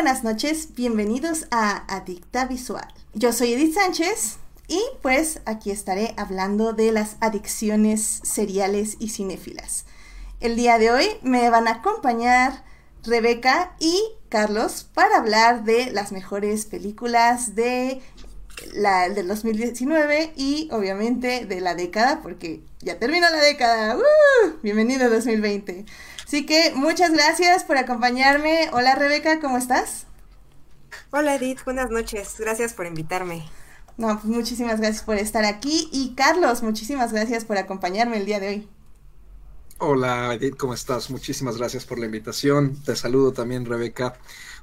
Buenas noches, bienvenidos a Adicta Visual. Yo soy Edith Sánchez y pues aquí estaré hablando de las adicciones seriales y cinéfilas. El día de hoy me van a acompañar Rebeca y Carlos para hablar de las mejores películas de la del 2019 y obviamente de la década, porque ya terminó la década. ¡Uh! Bienvenido 2020. Así que muchas gracias por acompañarme. Hola Rebeca, ¿cómo estás? Hola Edith, buenas noches. Gracias por invitarme. No, pues muchísimas gracias por estar aquí. Y Carlos, muchísimas gracias por acompañarme el día de hoy. Hola Edith, ¿cómo estás? Muchísimas gracias por la invitación. Te saludo también, Rebeca.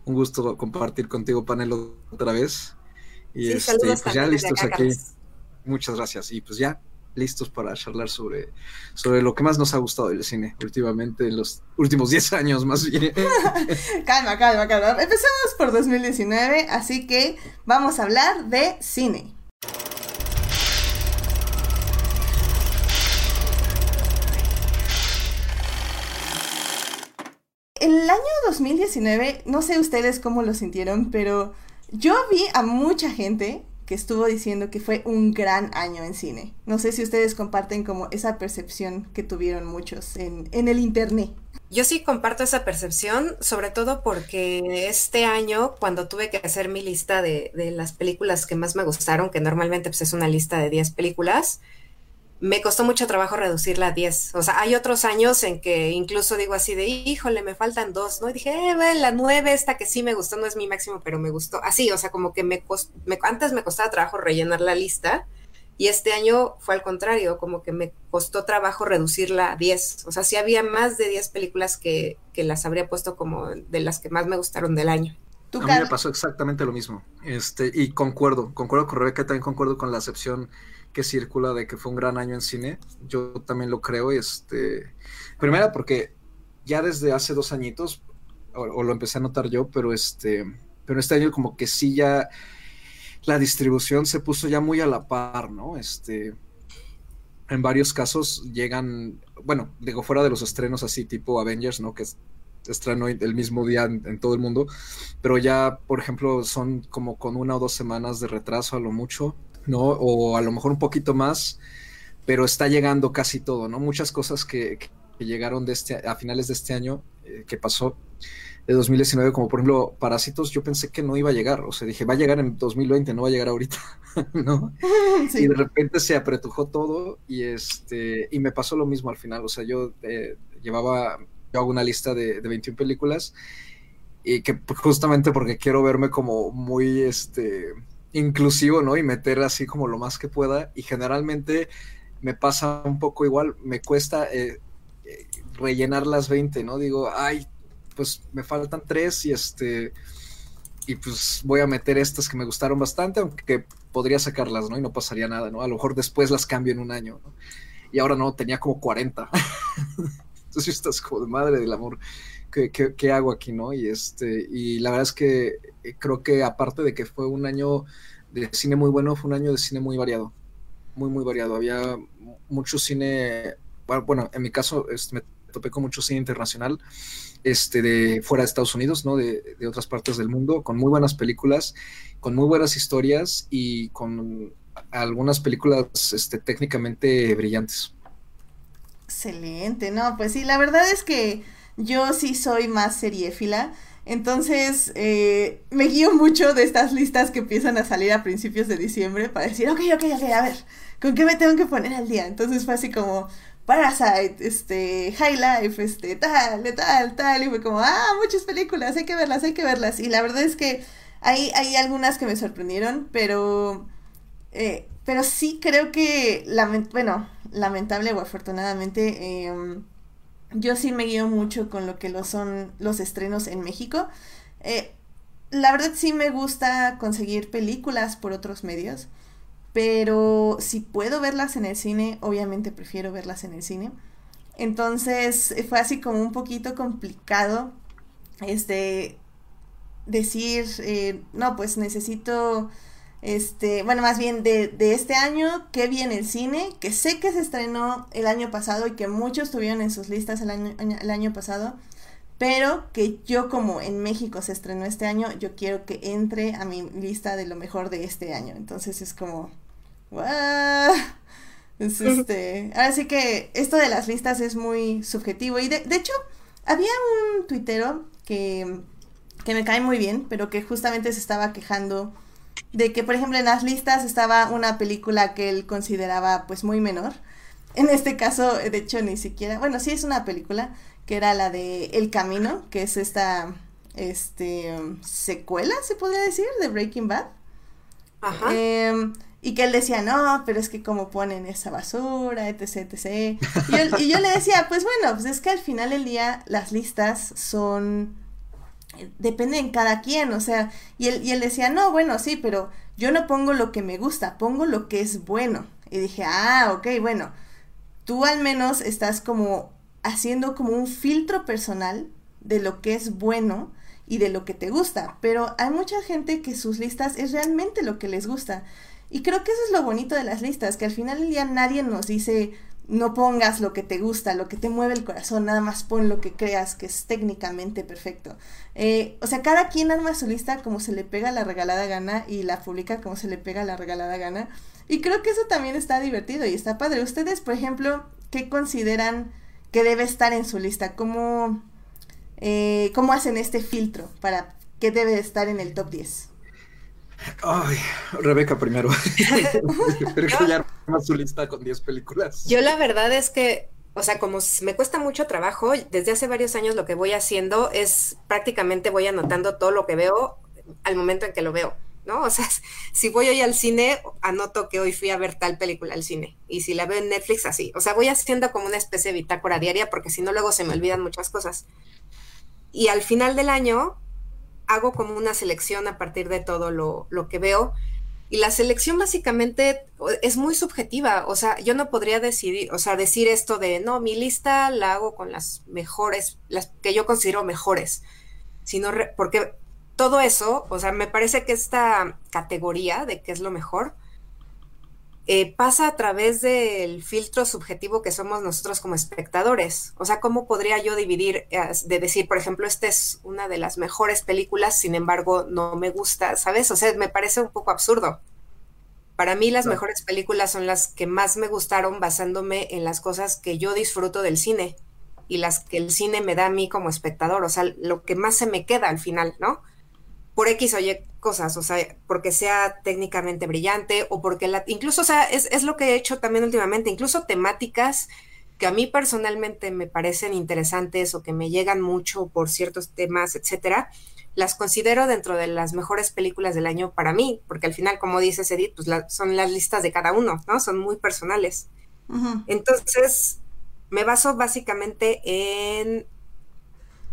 Un gusto compartir contigo panel otra vez. Y este, pues ya listos aquí. Muchas gracias. Y pues ya listos para charlar sobre, sobre lo que más nos ha gustado del cine últimamente, en los últimos 10 años más bien. calma, calma, calma. Empezamos por 2019, así que vamos a hablar de cine. El año 2019, no sé ustedes cómo lo sintieron, pero yo vi a mucha gente que estuvo diciendo que fue un gran año en cine. No sé si ustedes comparten como esa percepción que tuvieron muchos en, el internet. Yo sí comparto esa percepción, sobre todo porque este año, cuando tuve que hacer mi lista de, de las películas que más me gustaron, que normalmente pues, es una lista de 10 películas, me costó mucho trabajo reducirla a 10. O sea, hay otros años en que incluso digo así de, híjole, me faltan dos, ¿no? Y dije, eh, la nueve, esta que sí me gustó, no es mi máximo, pero me gustó. Así, o sea, como que me, me antes me costaba trabajo rellenar la lista y este año fue al contrario, como que me costó trabajo reducirla a 10. O sea, sí había más de 10 películas que, que las habría puesto como de las que más me gustaron del año. A mí me pasó exactamente lo mismo. Este, y concuerdo, concuerdo con Rebeca, también concuerdo con la acepción que circula de que fue un gran año en cine. Yo también lo creo. Este, primera porque ya desde hace dos añitos, o, lo empecé a notar yo, pero este, pero este año como que sí ya la distribución se puso ya muy a la par, ¿no? Este, en varios casos llegan, bueno, digo, fuera de los estrenos así tipo Avengers, ¿no? Que es estreno el mismo día en, todo el mundo, pero ya, por ejemplo, son como con una o dos semanas de retraso a lo mucho. ¿No? O a lo mejor un poquito más, pero está llegando casi todo, ¿no? Muchas cosas que, llegaron de este, a finales de este año, eh, que pasó, de 2019, como por ejemplo Parásitos, yo pensé que no iba a llegar, o sea, dije, va a llegar en 2020, no va a llegar ahorita, ¿no? Y de repente se apretujó todo y este, y me pasó lo mismo al final, o sea, yo eh, llevaba, yo hago una lista de, de 21 películas y que justamente porque quiero verme como muy, este, inclusivo, ¿no? Y meter así como lo más que pueda. Y generalmente me pasa un poco igual, me cuesta eh, eh, rellenar las 20, ¿no? Digo, ay, pues me faltan tres y este, y pues voy a meter estas que me gustaron bastante, aunque podría sacarlas, ¿no? Y no pasaría nada, ¿no? A lo mejor después las cambio en un año, ¿no? Y ahora no, tenía como 40. Entonces estás como de madre del amor. ¿Qué, hago aquí, no? Y este, y la verdad es que eh, creo que aparte de que fue un año de cine muy bueno, fue un año de cine muy variado. Muy, muy variado. Había mucho cine, bueno, en mi caso este, me topé con mucho cine internacional, este, de fuera de Estados Unidos, ¿no? De, de otras partes del mundo, con muy buenas películas, con muy buenas historias y con algunas películas este, técnicamente brillantes. Excelente, no, pues sí, la verdad es que yo sí soy más seriéfila. Entonces, eh, me guío mucho de estas listas que empiezan a salir a principios de diciembre para decir, ok, ok, ok, a ver, ¿con qué me tengo que poner al día? Entonces fue así como Parasite, este, High Life, este, tal, tal, tal, y fue como, ah, muchas películas, hay que verlas, hay que verlas. Y la verdad es que hay, hay algunas que me sorprendieron, pero, eh, pero sí creo que, bueno, lamentable o afortunadamente, eh, yo sí me guío mucho con lo que lo son los estrenos en México. Eh, la verdad sí me gusta conseguir películas por otros medios, pero si puedo verlas en el cine, obviamente prefiero verlas en el cine. Entonces eh, fue así como un poquito complicado este decir, eh, no, pues necesito este, bueno, más bien de, este año, que vi en el cine, que sé que se estrenó el año pasado y que muchos tuvieron en sus listas el año, el año pasado, pero que yo como en México se estrenó este año, yo quiero que entre a mi lista de lo mejor de este año. Entonces es como, ¡Wow! Es este, ahora sí que esto de las listas es muy subjetivo y de, de hecho había un tuitero que, que me cae muy bien, pero que justamente se estaba quejando de que, por ejemplo, en las listas estaba una película que él consideraba pues muy menor. En este caso, de hecho, ni siquiera, bueno, sí es una película que era la de El Camino, que es esta este secuela, se podría decir, de Breaking Bad. Ajá. Em, y que él decía, no, pero es que como ponen esa basura, etc, etc. Y, y yo le decía, pues bueno, pues es que al final del día las listas son depende cada quien, o sea, y él, y él decía, no, bueno, sí, pero yo no pongo lo que me gusta, pongo lo que es bueno. Y dije, ah, ok, bueno, tú al menos estás como haciendo como un filtro personal de lo que es bueno y de lo que te gusta, pero hay mucha gente que sus listas es realmente lo que les gusta. Y creo que eso es lo bonito de las listas, que al final del día nadie nos dice, no pongas lo que te gusta, lo que te mueve el corazón, nada más pon lo que creas que es técnicamente perfecto. Eh, o sea, cada quien arma su lista como se le pega la regalada gana y la publica como se le pega la regalada gana. Y creo que eso también está divertido y está padre. Ustedes, por ejemplo, ¿qué consideran que debe estar en su lista? ¿Cómo, eh, cómo hacen este filtro para qué debe estar en el top 10? Ay, Rebeca primero. Pero ya su lista con 10 películas. Yo la verdad es que, o sea, como me cuesta mucho trabajo, desde hace varios años lo que voy haciendo es prácticamente voy anotando todo lo que veo al momento en que lo veo, ¿no? O sea, si voy hoy al cine, anoto que hoy fui a ver tal película al cine. Y si la veo en Netflix, así. O sea, voy haciendo como una especie de bitácora diaria porque si no, luego se me olvidan muchas cosas. Y al final del año, hago como una selección a partir de todo lo, que veo. Y la selección básicamente es muy subjetiva, o sea, yo no podría decidir, o sea, decir esto de, no, mi lista la hago con las mejores, las que yo considero mejores, sino porque todo eso, o sea, me parece que esta categoría de qué es lo mejor, eh, pasa a través del filtro subjetivo que somos nosotros como espectadores. O sea, ¿cómo podría yo dividir, de decir, por ejemplo, esta es una de las mejores películas, sin embargo, no me gusta, ¿sabes? O sea, me parece un poco absurdo. Para mí las mejores películas son las que más me gustaron basándome en las cosas que yo disfruto del cine y las que el cine me da a mí como espectador, o sea, lo que más se me queda al final, ¿no? por X o Y cosas, o sea, porque sea técnicamente brillante o porque la, incluso, o sea, es, lo que he hecho también últimamente, incluso temáticas que a mí personalmente me parecen interesantes o que me llegan mucho por ciertos temas, etcétera, las considero dentro de las mejores películas del año para mí, porque al final, como dice Edith, pues son las listas de cada uno, ¿no? Son muy personales. Entonces, me baso básicamente en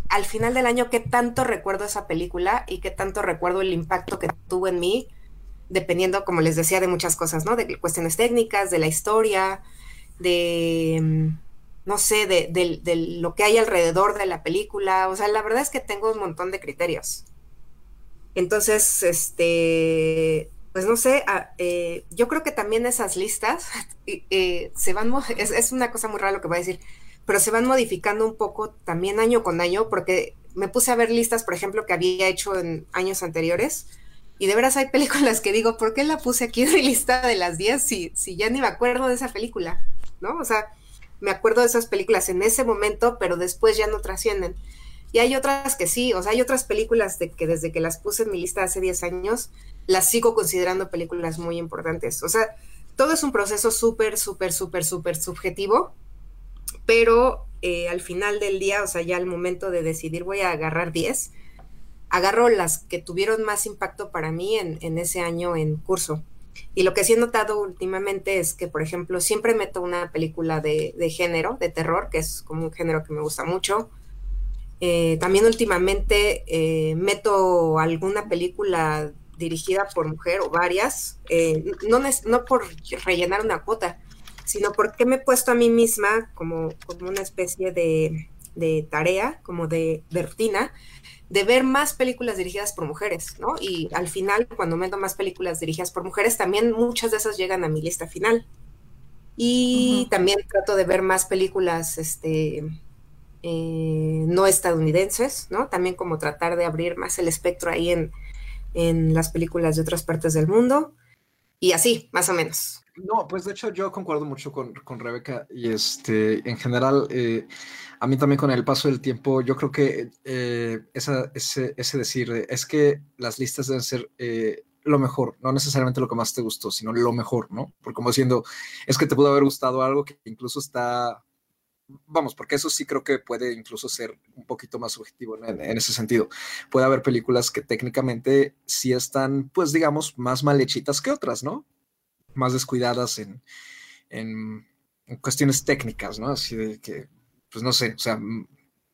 al final del año qué tanto recuerdo esa película y qué tanto recuerdo el impacto que tuvo en mí, dependiendo, como les decía, de muchas cosas, ¿no? De cuestiones técnicas, de la historia, de, mm, no sé, de, lo que hay alrededor de la película. O sea, la verdad es que tengo un montón de criterios. Entonces, este, pues no sé, ah, eh, yo creo que también esas listas eh, se van, es, es, una cosa muy rara lo que voy a decir, pero se van modificando un poco también año con año, porque me puse a ver listas, por ejemplo, que había hecho en años anteriores, y de veras hay películas que digo, ¿por qué la puse aquí en mi lista de las 10 si, si ya ni me acuerdo de esa película? ¿No? O sea, me acuerdo de esas películas en ese momento, pero después ya no trascienden. Y hay otras que sí, o sea, hay otras películas de que desde que las puse en mi lista hace 10 años, las sigo considerando películas muy importantes. O sea, todo es un proceso súper, súper, súper, súper subjetivo pero eh, al final del día, o sea, ya al momento de decidir voy a agarrar 10, agarro las que tuvieron más impacto para mí en, ese año en curso. Y lo que sí he notado últimamente es que, por ejemplo, siempre meto una película de, género, de terror, que es como un género que me gusta mucho. Eh, también últimamente eh, meto alguna película dirigida por mujer o varias, no, no por rellenar una cuota, sino porque me he puesto a mí misma como, como una especie de, tarea, como de, de, rutina, de ver más películas dirigidas por mujeres, ¿no? Y al final, cuando meto más películas dirigidas por mujeres, también muchas de esas llegan a mi lista final. Y también trato de ver más películas este, eh, no estadounidenses, ¿no? También como tratar de abrir más el espectro ahí en, en las películas de otras partes del mundo. Y así, más o menos. No, pues de hecho yo concuerdo mucho con, con Rebeca y este, en general, eh, a mí también con el paso del tiempo, yo creo que eh, esa, ese, ese, decir, es que las listas deben ser eh, lo mejor, no necesariamente lo que más te gustó, sino lo mejor, ¿no? Porque como diciendo, es que te pudo haber gustado algo que incluso está vamos, porque eso sí creo que puede incluso ser un poquito más subjetivo en, ese sentido. Puede haber películas que técnicamente sí están, pues digamos, más mal hechitas que otras, ¿no? Más descuidadas en, en, cuestiones técnicas, ¿no? Así de que, pues no sé, o sea,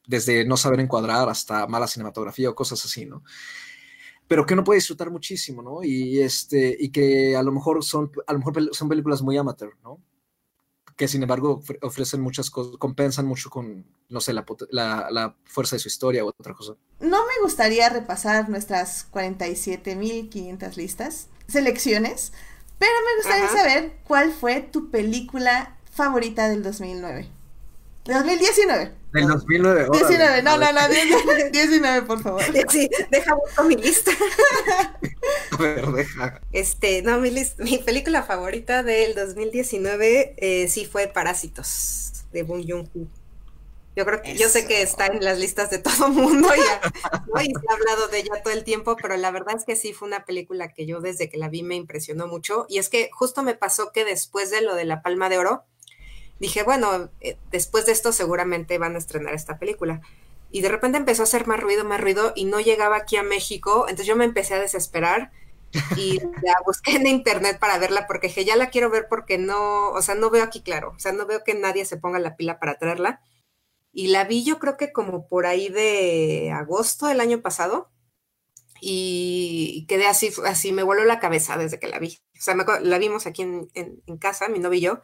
desde no saber encuadrar hasta mala cinematografía o cosas así, ¿no? Pero que uno puede disfrutar muchísimo, ¿no? Y, este, y que a lo mejor son, a lo mejor son películas muy amateur, ¿no? que sin embargo ofrecen muchas cosas, compensan mucho con, no sé, la, la, fuerza de su historia o otra cosa. No me gustaría repasar nuestras 47.500 listas, selecciones, pero me gustaría saber cuál fue tu película favorita del 2009. 2019. Del 2009. 19, no, no, no, 19, por favor. Sí, deja con mi lista. A ver, deja. Este, no, mi, mi película favorita del 2019 eh, sí fue Parásitos, de Bong Joon-ho. Yo creo que, yo sé que está en las listas de todo mundo ya, ¿no? y se ha hablado de ella todo el tiempo, pero la verdad es que sí fue una película que yo desde que la vi me impresionó mucho. Y es que justo me pasó que después de lo de la Palma de Oro, dije, bueno, eh, después de esto seguramente van a estrenar esta película. Y de repente empezó a hacer más ruido, más ruido, y no llegaba aquí a México. Entonces yo me empecé a desesperar y la busqué en internet para verla porque dije, ya la quiero ver porque no, o sea, no veo aquí claro, o sea, no veo que nadie se ponga la pila para traerla. Y la vi yo creo que como por ahí de agosto del año pasado y quedé así, así me voló la cabeza desde que la vi. O sea, la vimos aquí en, en casa, mi novio y yo,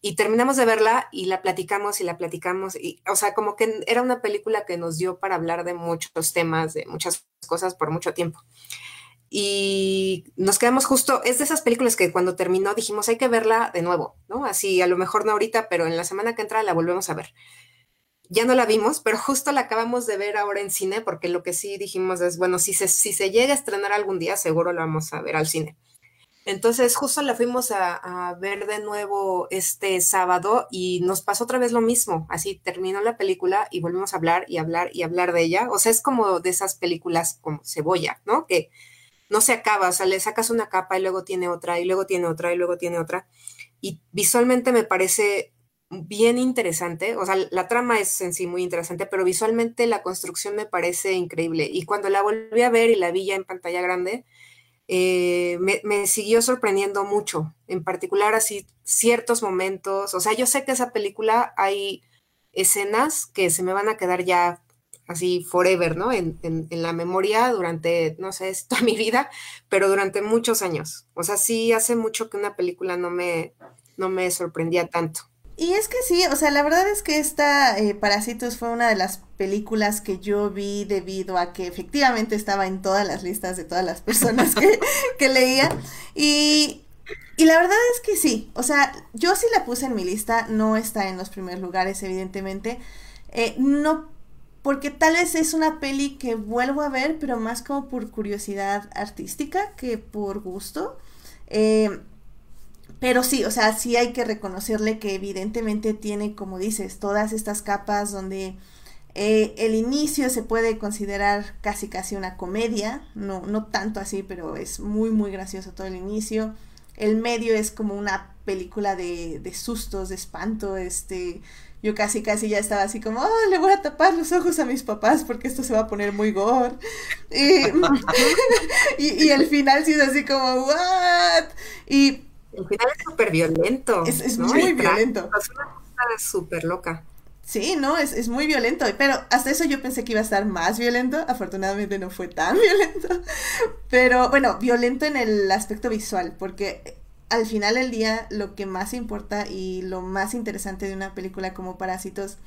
y terminamos de verla y la platicamos y la platicamos. Y, o sea, como que era una película que nos dio para hablar de muchos temas, de muchas cosas por mucho tiempo. Y nos quedamos justo, es de esas películas que cuando terminó dijimos hay que verla de nuevo, ¿no? Así, a lo mejor no ahorita, pero en la semana que entra la volvemos a ver. Ya no la vimos, pero justo la acabamos de ver ahora en cine, porque lo que sí dijimos es, bueno, si se, si se llega a estrenar algún día, seguro la vamos a ver al cine. Entonces, justo la fuimos a, ver de nuevo este sábado y nos pasó otra vez lo mismo. Así terminó la película y volvimos a hablar y hablar y hablar de ella. O sea, es como de esas películas como cebolla, ¿no? Que no se acaba, o sea, le sacas una capa y luego tiene otra y luego tiene otra y luego tiene otra. Y visualmente me parece bien interesante, o sea, la trama es en sí muy interesante, pero visualmente la construcción me parece increíble. Y cuando la volví a ver y la vi ya en pantalla grande, eh, me, siguió sorprendiendo mucho, en particular así ciertos momentos, o sea, yo sé que esa película hay escenas que se me van a quedar ya así forever, ¿no? En, la memoria durante, no sé, toda mi vida, pero durante muchos años. O sea, sí hace mucho que una película no me, no me sorprendía tanto. Y es que sí, o sea, la verdad es que esta eh, Parásitos fue una de las películas que yo vi debido a que efectivamente estaba en todas las listas de todas las personas que, que leía. Y, y la verdad es que sí, o sea, yo sí la puse en mi lista, no está en los primeros lugares, evidentemente. Eh, no, porque tal vez es una peli que vuelvo a ver, pero más como por curiosidad artística que por gusto. Eh, pero sí, o sea, sí hay que reconocerle que evidentemente tiene, como dices, todas estas capas donde eh, el inicio se puede considerar casi casi una comedia, no, no tanto así, pero es muy muy gracioso todo el inicio. El medio es como una película de, de sustos, de espanto, este, yo casi casi ya estaba así como, oh, le voy a tapar los ojos a mis papás porque esto se va a poner muy gore. Y, y, el final sí es así como, what? Y el final es súper violento. Es, muy violento. Es una cosa súper loca. Sí, no, es, es, muy violento, pero hasta eso yo pensé que iba a estar más violento, afortunadamente no fue tan violento, pero bueno, violento en el aspecto visual, porque al final del día lo que más importa y lo más interesante de una película como Parásitos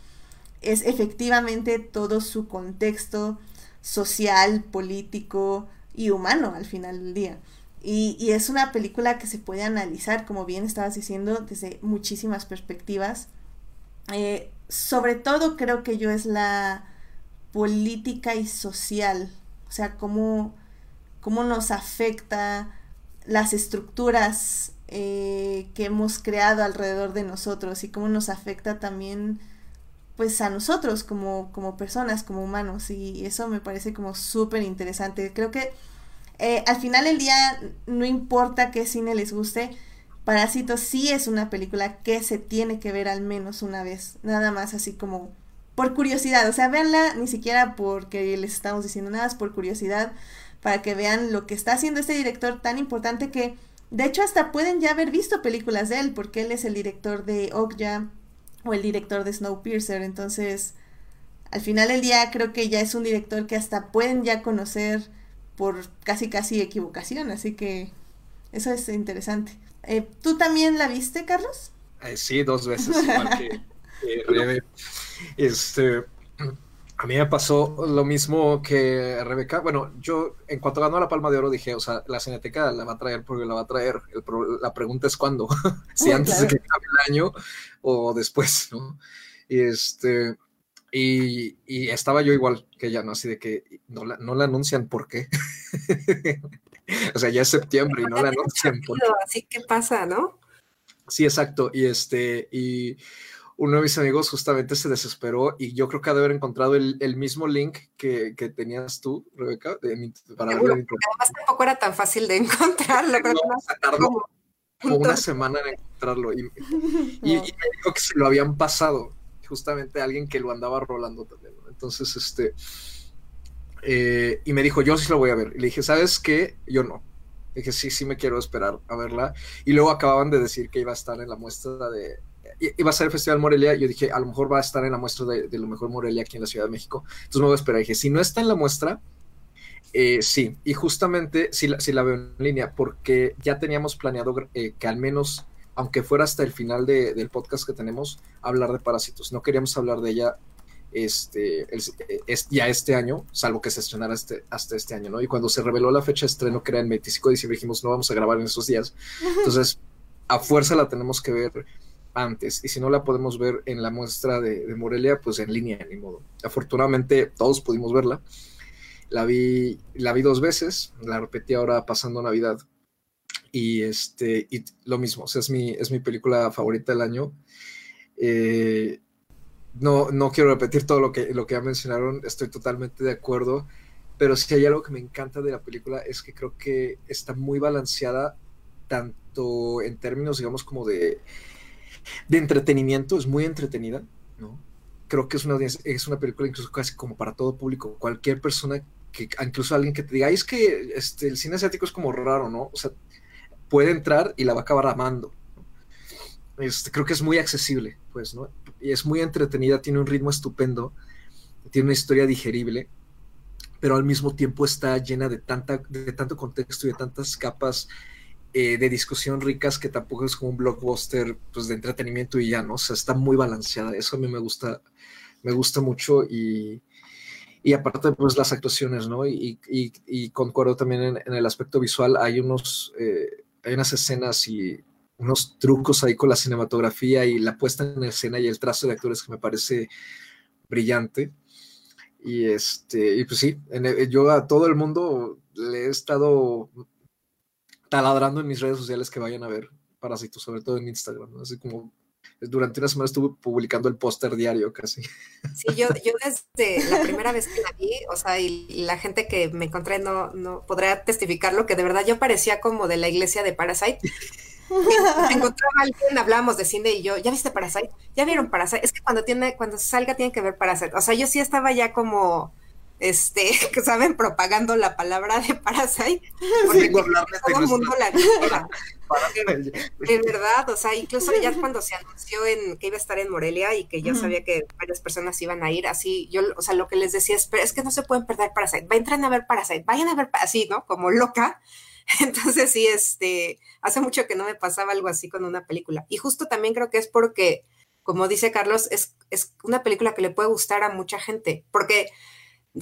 es efectivamente todo su contexto social, político y humano al final del día. Y, es una película que se puede analizar, como bien estabas diciendo, desde muchísimas perspectivas. Eh, sobre todo creo que yo es la política y social, o sea, cómo, cómo nos afecta las estructuras eh, que hemos creado alrededor de nosotros y cómo nos afecta también pues a nosotros como, como personas, como humanos y eso me parece como súper interesante. Creo que eh, al final del día no importa qué cine les guste, Parásitos sí es una película que se tiene que ver al menos una vez, nada más así como por curiosidad, o sea, véanla ni siquiera porque les estamos diciendo nada, es por curiosidad, para que vean lo que está haciendo este director tan importante que de hecho hasta pueden ya haber visto películas de él, porque él es el director de Okja o el director de Snowpiercer, entonces al final del día creo que ya es un director que hasta pueden ya conocer por casi casi equivocación, así que eso es interesante. Eh, ¿Tú también la viste, Carlos? Eh, sí, dos veces, igual que, Este, a mí me pasó lo mismo que Rebeca. Bueno, yo en cuanto ganó la Palma de Oro dije, o sea, la Cineteca la va a traer porque la va a traer. la pregunta es cuándo, si antes de que acabe el año o después, ¿no? Y este, y, estaba yo igual que ella, ¿no? Así de que no la, no la anuncian por qué. o sea, ya es septiembre y no la anuncian. Así que pasa, ¿no? Sí, exacto. Y este, y uno de mis amigos justamente se desesperó y yo creo que ha de haber encontrado el, mismo link que, tenías tú, Rebeca, para Seguro, Además tampoco era tan fácil de encontrarlo. Tardó como, una semana en encontrarlo y, y, me dijo que se lo habían pasado justamente alguien que lo andaba rolando también. Entonces, este, eh, y me dijo, yo sí lo voy a ver. Y le dije, ¿sabes qué? Yo no. Le dije, sí, sí me quiero esperar a verla. Y luego acababan de decir que iba a estar en la muestra de, iba a ser el Festival Morelia, yo dije, a lo mejor va a estar en la muestra de, lo mejor Morelia aquí en la Ciudad de México. Entonces me voy a esperar. dije, si no está en la muestra, eh, sí. Y justamente sí la, la, veo en línea, porque ya teníamos planeado eh, que al menos aunque fuera hasta el final del podcast que tenemos, hablar de Parásitos. No queríamos hablar de ella este, ya este año, salvo que se estrenara este, hasta este año, ¿no? Y cuando se reveló la fecha de estreno, que era el 25 de diciembre, dijimos, no vamos a grabar en esos días. Entonces, a fuerza la tenemos que ver antes. Y si no la podemos ver en la muestra de, de Morelia, pues en línea, ni modo. Afortunadamente, todos pudimos verla. La vi, la vi dos veces, la repetí ahora pasando Navidad y, este, y lo mismo, o sea, es mi, es mi película favorita del año. Eh, no, no quiero repetir todo lo que, lo que ya mencionaron, estoy totalmente de acuerdo, pero si hay algo que me encanta de la película es que creo que está muy balanceada, tanto en términos, digamos, como de, de entretenimiento, es muy entretenida, ¿no? Creo que es una, es una película incluso casi como para todo público, cualquier persona que incluso alguien que te diga, es que este, el cine asiático es como raro, ¿no? O sea, puede entrar y la va a acabar amando. Creo que es muy accesible, pues, ¿no? Y es muy entretenida, tiene un ritmo estupendo, tiene una historia digerible, pero al mismo tiempo está llena de, tanta, de tanto contexto y de tantas capas eh, de discusión ricas que tampoco es como un blockbuster pues, de entretenimiento y ya, ¿no? O sea, está muy balanceada. Eso a mí me gusta, me gusta mucho y, y aparte, pues las actuaciones, ¿no? Y, y, concuerdo también en, el aspecto visual. Hay unos, eh, hay unas escenas y unos trucos ahí con la cinematografía y la puesta en escena y el trazo de actores que me parece brillante. Y este, y pues sí, yo a todo el mundo le he estado taladrando en mis redes sociales que vayan a ver Parásitos, sobre todo en Instagram, así como durante una semana estuve publicando el póster diario casi. Sí, yo, yo desde la primera vez que la vi, o sea, y, la gente que me encontré no, no podrá testificarlo, que de verdad yo parecía como de la iglesia de Parasite. Me encontraba alguien, hablábamos de cine y yo, ¿ya viste Parasite? ¿Ya vieron Parasite? Es que cuando tiene, cuando salga tienen que ver Parasite. O sea, yo sí estaba ya como este, que saben, propagando la palabra de Parasite, porque todo el mundo la De verdad, o sea, incluso ya cuando se anunció en que iba a estar en Morelia y que yo sabía que varias personas iban a ir, así, yo, o sea, lo que les decía es, pero es que no se pueden perder Parasite, entren a ver Parasite, vayan a ver, así, ¿no? Como loca. Entonces sí, este, hace mucho que no me pasaba algo así con una película. Y justo también creo que es porque, como dice Carlos, es, es una película que le puede gustar a mucha gente, porque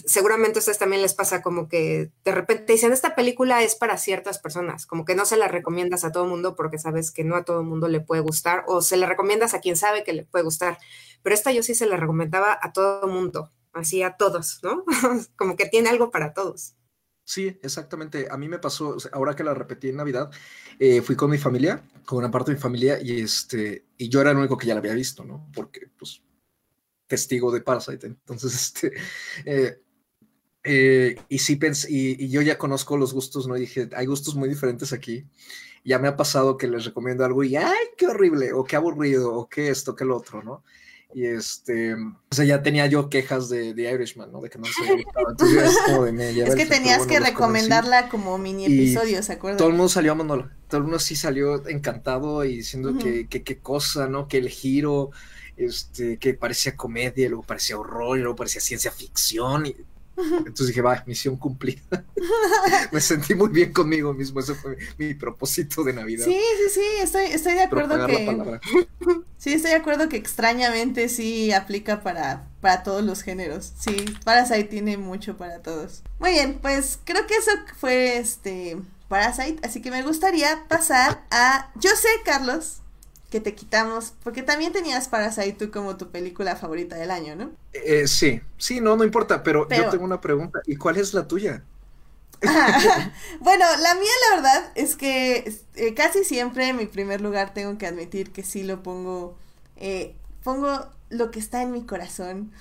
seguramente a ustedes también les pasa como que de repente dicen, esta película es para ciertas personas, como que no se la recomiendas a todo el mundo porque sabes que no a todo el mundo le puede gustar, o se la recomiendas a quien sabe que le puede gustar, pero esta yo sí se la recomendaba a todo mundo, así a todos, ¿no? como que tiene algo para todos. Sí, exactamente. A mí me pasó, ahora que la repetí en Navidad, eh, fui con mi familia, con una parte de mi familia, y este, y yo era el único que ya la había visto, ¿no? Porque, pues, testigo de Parasite. Entonces, este, eh, eh, y sí pensé, y, yo ya conozco los gustos, ¿no? Dije, hay gustos muy diferentes aquí. Ya me ha pasado que les recomiendo algo y, ay, qué horrible, o qué aburrido, o qué esto, qué lo otro, ¿no? Y este, o sea, ya tenía yo quejas de, de Irishman, ¿no? De que no se Entonces, es, como de, es que tenías que recomendarla como mini episodio, ¿se acuerdan? Todo el mundo salió a todo el mundo sí salió encantado y diciendo que qué cosa, ¿no? Que el giro, este, que parecía comedia, luego parecía horror, y luego parecía ciencia ficción. Y entonces dije, va, misión cumplida. Me sentí muy bien conmigo mismo, ese fue mi, propósito de Navidad. Sí, sí, sí, estoy, estoy de acuerdo que... Sí, estoy de acuerdo que extrañamente sí aplica para, para todos los géneros. Sí, Parasite tiene mucho para todos. Muy bien, pues creo que eso fue este Parasite, así que me gustaría pasar a... Yo sé, Carlos, que te quitamos, porque también tenías Parasite tú como tu película favorita del año, ¿no? Eh, sí, sí, no, no importa, pero, yo tengo una pregunta, ¿y cuál es la tuya? bueno, la mía la verdad es que eh, casi siempre en mi primer lugar tengo que admitir que sí lo pongo, eh, pongo lo que está en mi corazón.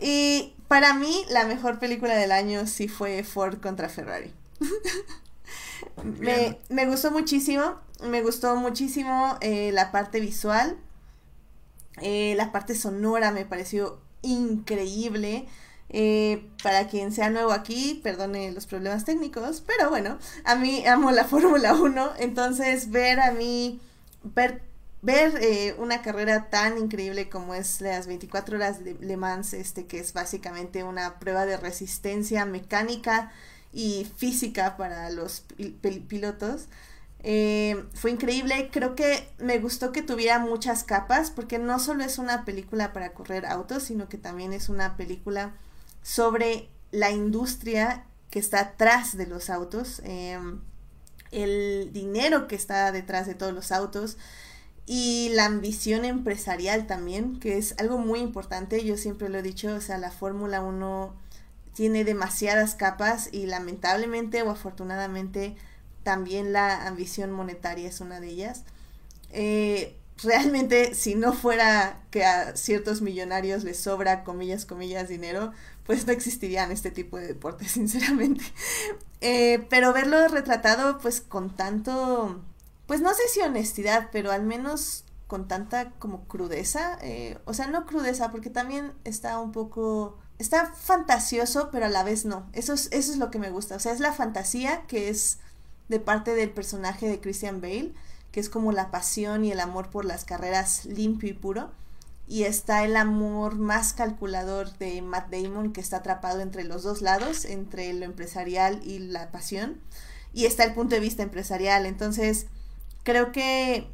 Y para mí la mejor película del año sí fue Ford contra Ferrari. me, me gustó muchísimo me gustó muchísimo eh, la parte visual. Eh, la parte sonora me pareció increíble. Eh, para quien sea nuevo aquí, perdone los problemas técnicos, pero bueno, a mí amo la Fórmula 1, entonces ver a mí, ver, ver una carrera tan increíble como es las 24 horas de Le Mans, este, que es básicamente una prueba de resistencia mecánica y física para los pilotos, eh, fue increíble, creo que me gustó que tuviera muchas capas, porque no solo es una película para correr autos, sino que también es una película sobre la industria que está atrás de los autos, em, el dinero que está detrás de todos los autos y la ambición empresarial también, que es algo muy importante, yo siempre lo he dicho, o sea, la Fórmula 1 tiene demasiadas capas y lamentablemente o afortunadamente también la ambición monetaria es una de ellas. Eh, realmente, si no fuera que a ciertos millonarios les sobra, comillas, comillas, dinero, pues no existirían este tipo de deportes, sinceramente. Eh, pero verlo retratado, pues con tanto, pues no sé si honestidad, pero al menos con tanta como crudeza, eh, o sea, no crudeza, porque también está un poco, está fantasioso, pero a la vez no. Eso es, eso es lo que me gusta, o sea, es la fantasía que es de parte del personaje de Christian Bale, que es como la pasión y el amor por las carreras limpio y puro. Y está el amor más calculador de Matt Damon, que está atrapado entre los dos lados, entre lo empresarial y la pasión. Y está el punto de vista empresarial. Entonces, creo que.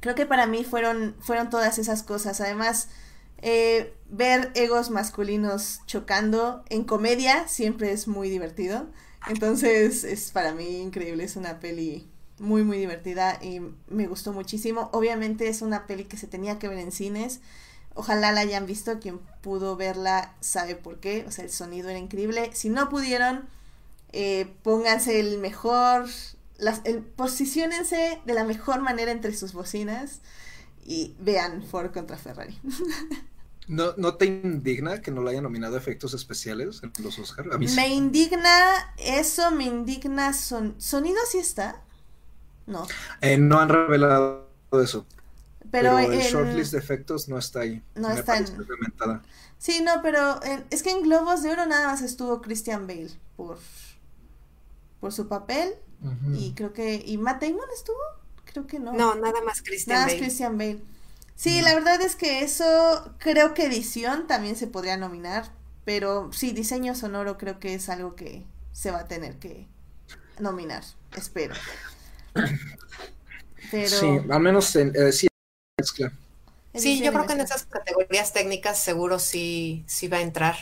Creo que para mí fueron, fueron todas esas cosas. Además, eh, ver egos masculinos chocando en comedia siempre es muy divertido. Entonces es para mí increíble, es una peli muy muy divertida y me gustó muchísimo. Obviamente es una peli que se tenía que ver en cines. Ojalá la hayan visto, quien pudo verla sabe por qué, o sea, el sonido era increíble. Si no pudieron, eh, pónganse el mejor, las, el, posicionense de la mejor manera entre sus bocinas y vean Ford contra Ferrari. ¿No, ¿No te indigna que no lo hayan nominado efectos especiales en los Oscars? me indigna, eso me indigna. Son, ¿Sonido sí está? No. Eh, no han revelado eso. Pero, el shortlist de efectos no está ahí. No está en... Sí, no, pero es que en Globos de Oro nada más estuvo Christian Bale por, por su papel. Y creo que. ¿Y Matt Damon estuvo? Creo que no. No, nada más Christian Bale. Nada más Christian Bale. Sí, la verdad es que eso creo que edición también se podría nominar, pero sí, diseño sonoro creo que es algo que se va a tener que nominar, espero. Pero... Sí, al menos en, eh, sí, Sí, yo creo que en esas categorías técnicas seguro sí, sí va a entrar.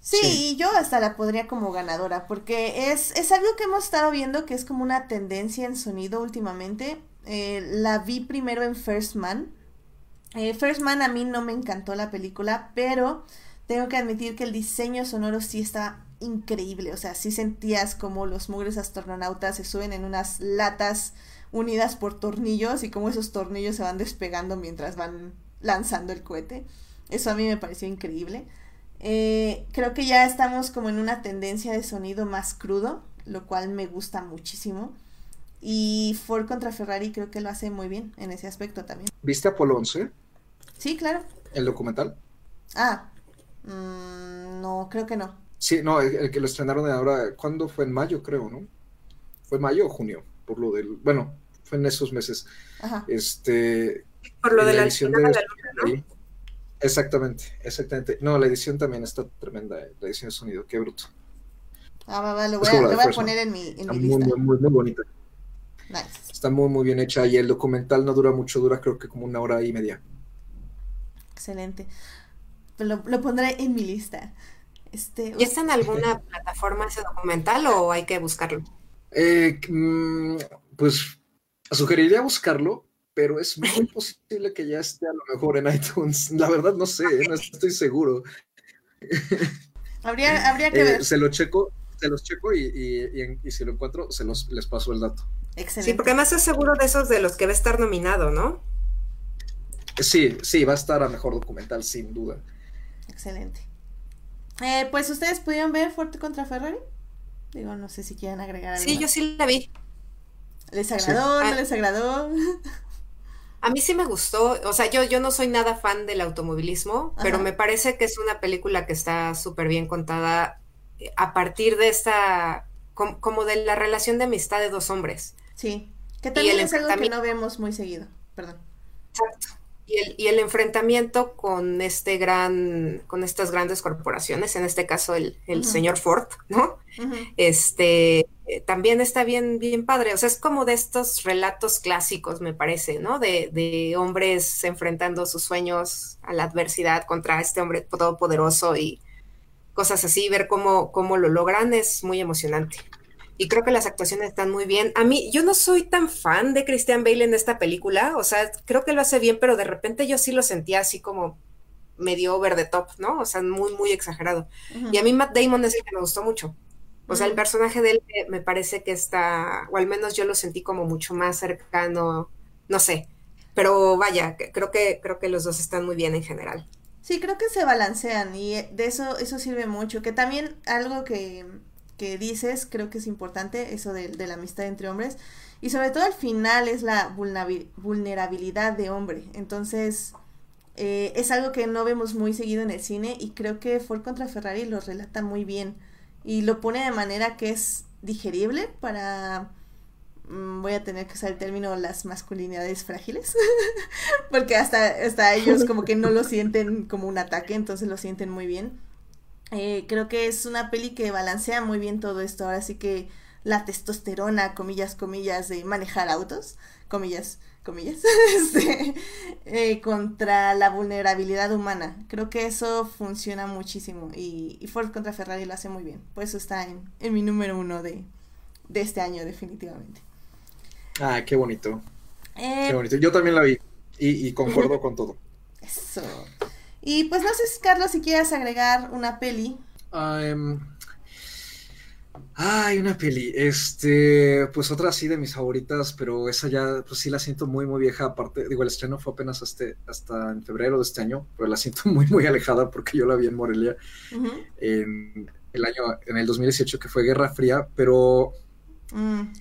Sí, y yo hasta la podría como ganadora, porque es, es algo que hemos estado viendo que es como una tendencia en sonido últimamente. Eh, la vi primero en First Man. Eh, First Man a mí no me encantó la película, pero tengo que admitir que el diseño sonoro sí está increíble. O sea, sí sentías como los mugres astronautas se suben en unas latas unidas por tornillos y como esos tornillos se van despegando mientras van lanzando el cohete. Eso a mí me pareció increíble. Eh, creo que ya estamos como en una tendencia de sonido más crudo, lo cual me gusta muchísimo. Y Ford contra Ferrari creo que lo hace muy bien en ese aspecto también. ¿Viste Apolo 11? Sí, claro. ¿El documental? Ah, mmm, no, creo que no. Sí, no, el, que lo estrenaron ahora, ¿cuándo fue? En mayo, creo, ¿no? ¿Fue mayo o junio? Por lo del, bueno, fue en esos meses. Ajá. Este. Por lo de la, edición de de la luna, ¿no? Exactamente, exactamente. No, la edición también está tremenda, eh, la edición de sonido, qué bruto. Ah, va, va, lo voy, a, lo voy poner en mi, en mi lista. muy, muy, muy bonita. Nice. Está muy, muy bien hecha y el documental no dura mucho, dura creo que como una hora y media. Excelente. Lo, lo pondré en mi lista. Este, ¿Y está en alguna plataforma ese documental o hay que buscarlo? Eh, mm, pues sugeriría buscarlo, pero es muy posible que ya esté a lo mejor en iTunes. La verdad no sé, no estoy seguro. habría, habría que Eh, ver. se lo checo, se los checo y, y- y si lo encuentro, se los les paso el dato. Excelente. Sí, porque además es seguro de esos de los que va a estar nominado, ¿no? Sí, sí, va a estar a mejor documental, sin duda. Excelente. Eh, pues ustedes pudieron ver Ford contra Ferrari. Digo, no sé si quieren agregar algo. Sí, yo sí la vi. ¿Les agradó? Sí. ¿No les agradó? A mí sí me gustó, o sea, yo, yo no soy nada fan del automovilismo, pero me parece que es una película que está súper bien contada a partir de esta, com- como de la relación de amistad de dos hombres. Sí. Que también el es algo que no vemos muy seguido. Perdón. Exacto. Y el, y el enfrentamiento con este gran, con estas grandes corporaciones, en este caso el, el señor Ford, ¿no? Este eh, también está bien, bien padre. O sea, es como de estos relatos clásicos, me parece, ¿no? De, de hombres enfrentando sus sueños a la adversidad contra este hombre todopoderoso y cosas así. Ver cómo, cómo lo logran es muy emocionante. Y creo que las actuaciones están muy bien. A mí, yo no soy tan fan de Christian Bale en esta película. O sea, creo que lo hace bien, pero de repente yo sí lo sentía así como medio over the top, ¿no? O sea, muy, muy exagerado. Ujú. Y a mí Matt Damon es el que me gustó mucho. O sea, el personaje de él eh, me parece que está, o al menos yo lo sentí como mucho más cercano, no sé. Pero vaya, creo que, creo que los dos están muy bien en general. Sí, creo que se balancean y eh, de eso, eso sirve mucho. Que también algo que, que dices, creo que es importante, eso de, de la amistad entre hombres. Y sobre todo al final es la vulnerabi- vulnerabilidad de hombre. Entonces, eh, es algo que no vemos muy seguido en el cine y creo que Ford contra Ferrari lo relata muy bien. Y lo pone de manera que es digerible para... mm, Voy a tener que usar el término las masculinidades frágiles. Porque hasta, hasta ellos como que no lo sienten como un ataque, entonces lo sienten muy bien. Eh, creo que es una peli que balancea muy bien todo esto. Ahora sí que la testosterona, comillas, comillas, de manejar autos, comillas, comillas, este, eh, contra la vulnerabilidad humana. Creo que eso funciona muchísimo y, y Ford contra Ferrari lo hace muy bien. Por eso está en, en mi número uno de, de este año, definitivamente. Ah, qué bonito, Eh, qué bonito. Yo también la vi y, y concuerdo con todo. Eso. Y pues no sé, Carlos, si quieres agregar una peli. Ay, una peli. Este, pues otra así de mis favoritas, pero esa ya, pues sí la siento muy, muy vieja. Aparte, digo, el estreno fue apenas hasta, hasta en febrero de este año, pero la siento muy, muy alejada porque yo la vi en Morelia en el año, en el 2018, que fue Guerra Fría, pero Mm,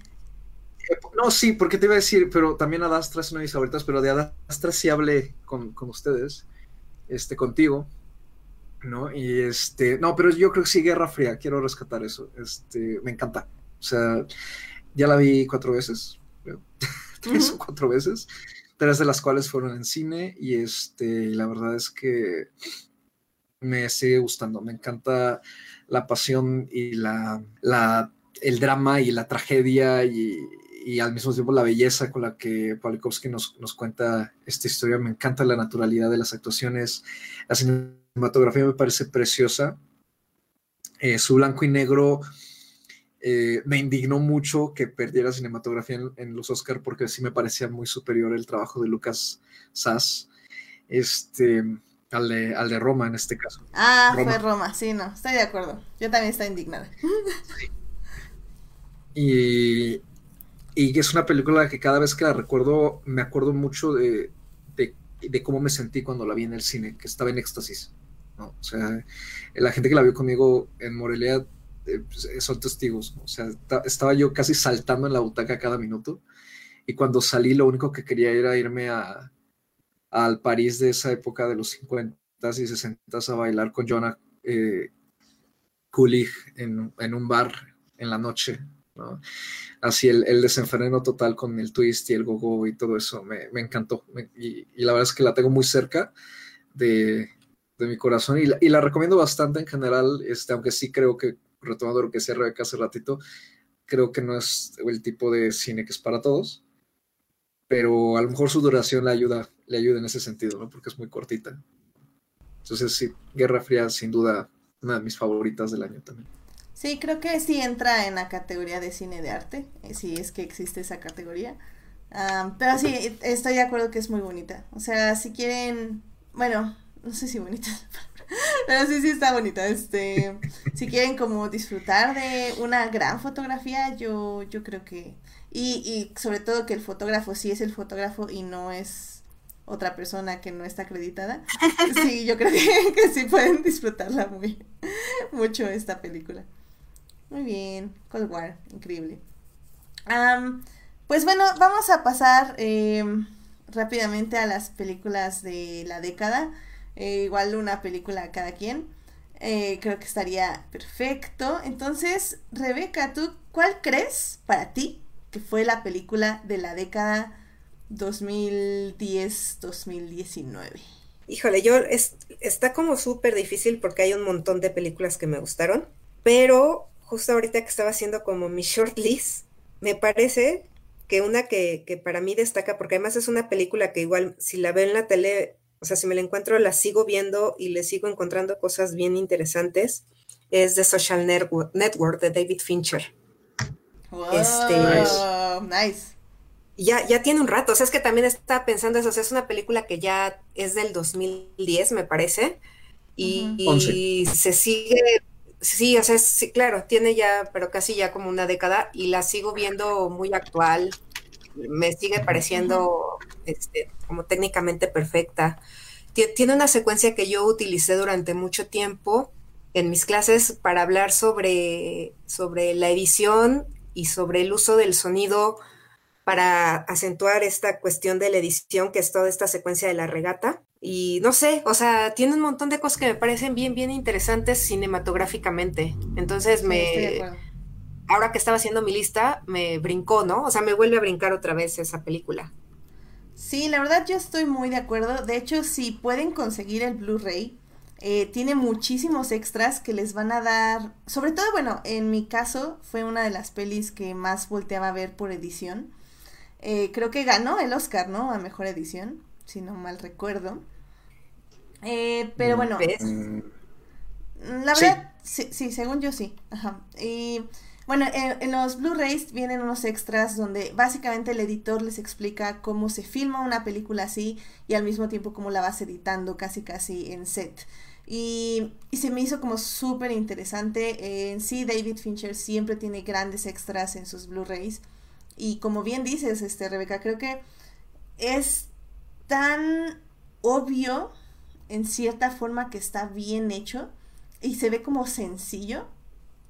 no, sí, porque te iba a decir, pero también Adastra es una de mis favoritas, pero de Adastra sí hablé con, con ustedes, este, contigo, ¿no? Y este, no, pero yo creo que sí, Guerra Fría, quiero rescatar eso, este, me encanta. O sea, ya la vi cuatro veces, creo, tres o cuatro veces, tres de las cuales fueron en cine, y este, la verdad es que me sigue gustando, me encanta la pasión y la, la el drama y la tragedia y, y, al mismo tiempo la belleza con la que Pawlikowski nos, nos, cuenta esta historia. Me encanta la naturalidad de las actuaciones. La cinematografía me parece preciosa. Eh, su blanco y negro eh, me indignó mucho que perdiera cinematografía en, en los Oscar porque sí me parecía muy superior el trabajo de Lucas Sass. Este, al de, al de Roma en este caso. Ah, fue Roma, sí, no, estoy de acuerdo. Yo también estoy indignada. Y, y es una película que cada vez que la recuerdo me acuerdo mucho de, de, cómo me sentí cuando la vi en el cine, que estaba en éxtasis. O sea, la gente que la vio conmigo en Morelia eh, pues, son testigos. O sea, estaba yo casi saltando en la butaca cada minuto. Y cuando salí, lo único que quería era irme a, al París de esa época de los 50 y 60 a bailar con Jonah eh, Kulig en, en, un bar en la noche. ¿No? Así el, el, desenfreno total con el twist y el gogo y todo eso me, encantó. y, la verdad es que la tengo muy cerca de, mi corazón y la, y la, recomiendo bastante en general, este, aunque sí creo que, retomando lo que decía Rebeca hace ratito, creo que no es el tipo de cine que es para todos pero a lo mejor su duración le ayuda, le ayuda en ese sentido, ¿no? Porque es muy cortita. Entonces, sí, Guerra Fría, sin duda, una de mis favoritas del año también. Sí, creo que sí entra en la categoría de cine de arte, eh, si es que existe esa categoría. Um, pero sí, estoy de acuerdo que es muy bonita. O sea, si quieren, bueno, no sé si bonita, pero sí, sí está bonita. Este, si quieren como disfrutar de una gran fotografía, yo, yo creo que y, y sobre todo que el fotógrafo sí es el fotógrafo y no es otra persona que no está acreditada. Sí, yo creo que, sí pueden disfrutarla muy mucho esta película. Muy bien, Cold War, increíble. pues bueno, vamos a pasar em, rápidamente a las películas de la década. Eh, igual una película a cada quien. Eh, creo que estaría perfecto. Entonces, Rebeca, ¿tú cuál crees para ti que fue la película de la década 2010-2019. Híjole, yo es, está como súper difícil porque hay un montón de películas que me gustaron, pero justo ahorita que estaba haciendo como mi short list, me parece que una que, que, para mí destaca, porque además es una película que igual si la veo en la tele, o sea, si me la encuentro, la sigo viendo y le sigo encontrando cosas bien interesantes, es The Social Network de David Fincher. Este, nice. Ya, ya tiene un rato, o sea, es que también estaba pensando eso, o sea, es una película que ya es del 2010, me parece, y, se sigue, sí, o sea, sí, claro, tiene ya, pero casi ya como una década, y la sigo viendo muy actual, me sigue pareciendo este, como técnicamente perfecta. Tiene una secuencia que yo utilicé durante mucho tiempo en mis clases para hablar sobre, sobre la edición y sobre el uso del sonido para acentuar esta cuestión de la edición, que es toda esta secuencia de la regata. Y no sé, o sea, tiene un montón de cosas que me parecen bien, bien interesantes cinematográficamente. Entonces me... ahora que estaba haciendo mi lista, me brincó, ¿no? O sea, me vuelve a brincar otra vez esa película. Sí, la verdad yo estoy muy de acuerdo. De hecho, si pueden conseguir el Blu-ray, eh, tiene muchísimos extras que les van a dar, sobre todo, bueno, en mi caso fue una de las pelis que más volteaba a ver por edición. Eh, creo que ganó el Oscar, ¿no? A Mejor Edición, si no mal recuerdo. Eh, pero bueno, mm, la verdad, sí. sí, según yo sí. Ajá. Y bueno, en los Blu-rays vienen unos extras donde básicamente el editor les explica cómo se filma una película así y al mismo tiempo cómo la vas editando casi casi en set. Y, se me hizo como súper interesante. En sí, David Fincher siempre tiene grandes extras en sus Blu-rays. Y como bien dices, este, Rebeca, creo que es tan obvio en cierta forma que está bien hecho y se ve como sencillo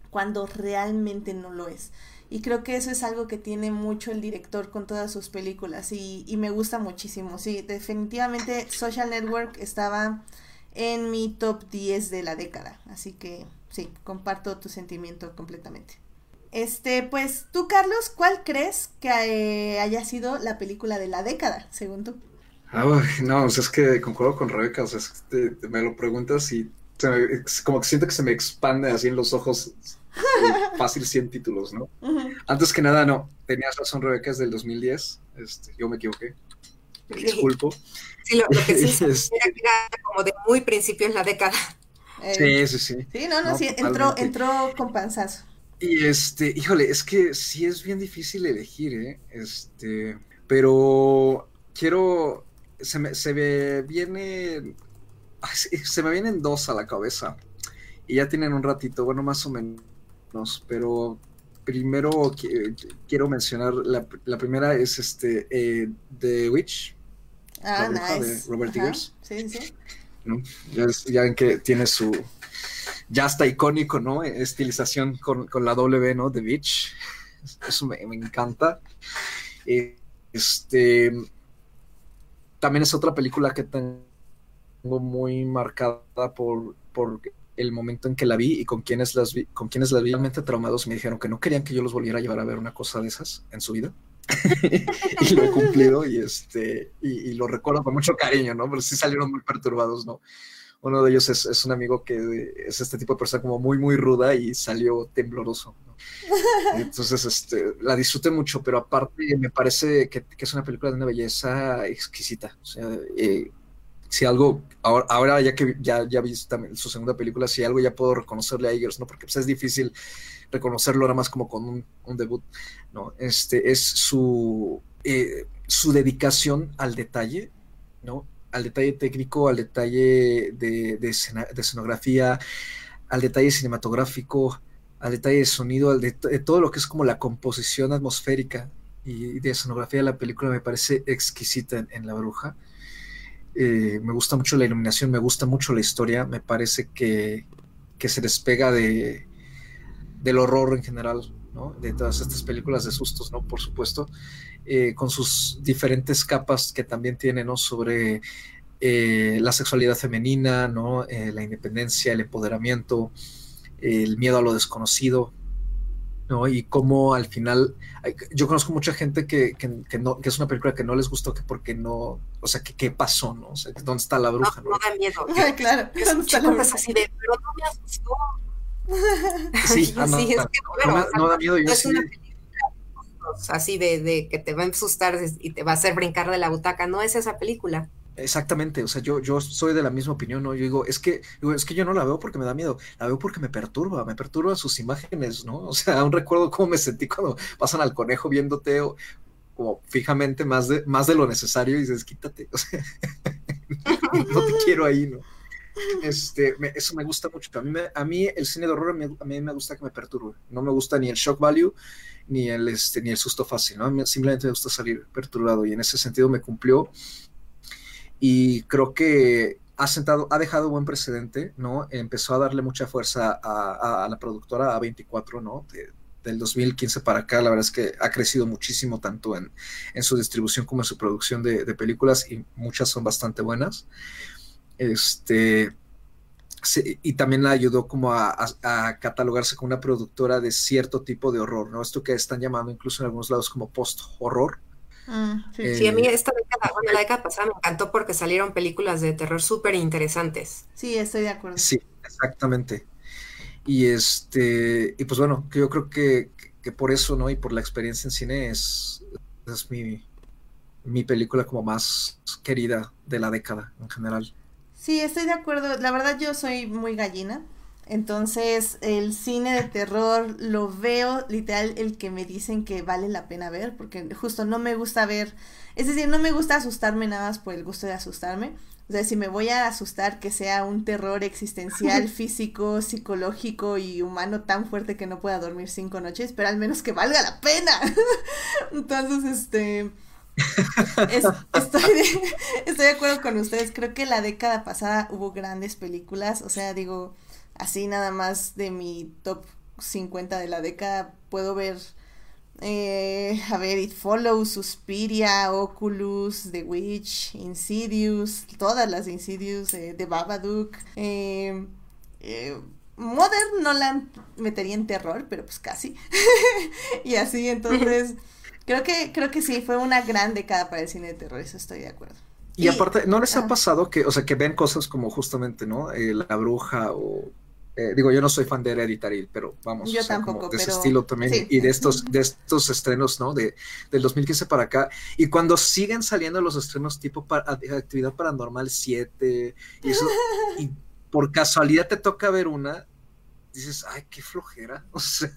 cuando realmente no lo es. Y creo que eso es algo que tiene mucho el director con todas sus películas y, me gusta muchísimo. Sí, definitivamente Social Network estaba en mi top 10 de la década. Así que sí, comparto tu sentimiento completamente. Este, pues tú, Carlos, ¿cuál crees que eh, haya sido la película de la década, según tú? Ah, no, o sea, es que concuerdo con Rebeca, o sea, es que me lo preguntas y como que siento que se me expande así en los ojos fácil 100 títulos, ¿no? Antes que nada, no, tenías razón, Rebeca, es del 2010, este, yo me equivoqué, disculpo. Sí, lo, que sí este era como de muy principio en la década. sí, sí, sí. Sí, no, no, sí, entró, entró con panzazo. Y este, híjole, es que sí es bien difícil elegir, ¿eh? Este, pero quiero, se me, se me viene se me vienen dos a la cabeza. Y ya tienen un ratito, bueno, más o menos, pero primero quiero mencionar, la, primera es este, eh, The Witch. Ah, nice. de Robert Eggers. Sí, sí. Ya, ya, ven que tiene su, ya está icónico, ¿no? Estilización con, con la W, ¿no? The Witch. Eso me, me encanta. Este, también es otra película que tengo muy marcada por, el momento en que la vi y con quienes las vi, con quienes la vi realmente traumados me dijeron que no querían que yo los volviera a llevar a ver una cosa de esas en su vida. y lo he cumplido y este y, lo recuerdo con mucho cariño, ¿no? Pero sí salieron muy perturbados, ¿no? Uno de ellos es, es, un amigo que es este tipo de persona como muy, muy ruda y salió tembloroso. Entonces, este, la disfruté mucho, pero aparte me parece que, que, es una película de una belleza exquisita. O sea, eh, si algo, ahora, ahora, ya que ya, ya vi también su segunda película, si algo ya puedo reconocerle a Eggers, ¿no? Porque pues, es difícil reconocerlo ahora más como con un, un debut, ¿no? Este, es su, eh, su dedicación al detalle, ¿no? Al detalle técnico, al detalle de, de, escenografía, al detalle cinematográfico, al detalle de sonido, al de, todo lo que es como la composición atmosférica y de escenografía de la película me parece exquisita en, La Bruja. Eh, me gusta mucho la iluminación, me gusta mucho la historia, me parece que, que se despega de, del horror en general, ¿no? de todas estas películas de sustos, ¿no? por supuesto, eh, con sus diferentes capas que también tiene, ¿no? Sobre eh, la sexualidad femenina, ¿no? Eh, la independencia, el empoderamiento, el miedo a lo desconocido, ¿no? Y cómo al final, yo conozco mucha gente que, que, no, que es una película que no les gustó, que porque no, o sea, que qué pasó, ¿no? O sea, ¿dónde está la bruja? No, no, da miedo. claro, ¿dónde está la bruja? así de, pero no me asustó. Sí, ah, no, sí, es que, bueno, no, da miedo. Yo sí, así de, de, que te va a asustar y te va a hacer brincar de la butaca. No es esa película. Exactamente, o sea, yo, yo soy de la misma opinión, ¿no? Yo digo, es que, es que yo no la veo porque me da miedo, la veo porque me perturba, me perturban sus imágenes, ¿no? O sea, aún recuerdo cómo me sentí cuando pasan al conejo viéndote como fijamente más de, más de lo necesario y dices, quítate, o sea, no te quiero ahí, ¿no? Este, eso me gusta mucho. A mí, el cine de horror a mí me gusta que me perturbe. No me gusta ni el shock value ni el, este, ni el susto fácil, ¿no? Simplemente me gusta salir perturbado y en ese sentido me cumplió y creo que ha sentado, ha dejado buen precedente, ¿no? Empezó a darle mucha fuerza a, la productora A24, ¿no? del 2015 para acá, la verdad es que ha crecido muchísimo tanto en, su distribución como en su producción de, películas y muchas son bastante buenas. Este, y también la ayudó como a, catalogarse como una productora de cierto tipo de horror, ¿no? Esto que están llamando incluso en algunos lados como post-horror. Mm, sí. a mí eh, esta década, bueno, la década pasada me encantó porque salieron películas de terror súper interesantes. Sí, estoy de acuerdo. Sí, exactamente. Y este, y pues bueno, yo creo que, que por eso, ¿no? Y por la experiencia en cine es, es mi, mi película como más querida de la década en general. Sí, estoy de acuerdo. La verdad yo soy muy gallina. Entonces, el cine de terror lo veo literal el que me dicen que vale la pena ver, porque justo no me gusta ver, es decir, no me gusta asustarme nada más por el gusto de asustarme. O sea, si me voy a asustar, que sea un terror existencial, físico, psicológico y humano tan fuerte que no pueda dormir cinco noches, pero al menos que valga la pena. Entonces, este estoy, de, estoy de acuerdo con ustedes. Creo que la década pasada hubo grandes películas. O sea, digo, así nada más de mi top 50 de la década puedo ver. Eh, a ver, It Follows, Suspiria, Oculus, The Witch, Insidious, todas las Insidious, eh, The Babadook. Eh, eh, Modern no la metería en terror, pero pues casi. y así, entonces. Creo que, creo que sí, fue una gran década para el cine de terror, eso estoy de acuerdo. Y, aparte, ¿no les ha pasado que, o sea, que ven cosas como justamente, ¿no? Eh, la bruja o eh, digo, yo no soy fan de Hereditary, pero vamos, yo tampoco, de ese estilo también, y de estos, de estos estrenos, ¿no? De, del 2015 para acá, y cuando siguen saliendo los estrenos tipo para, Actividad Paranormal 7, y eso, y por casualidad te toca ver una, dices, ay, qué flojera, o sea,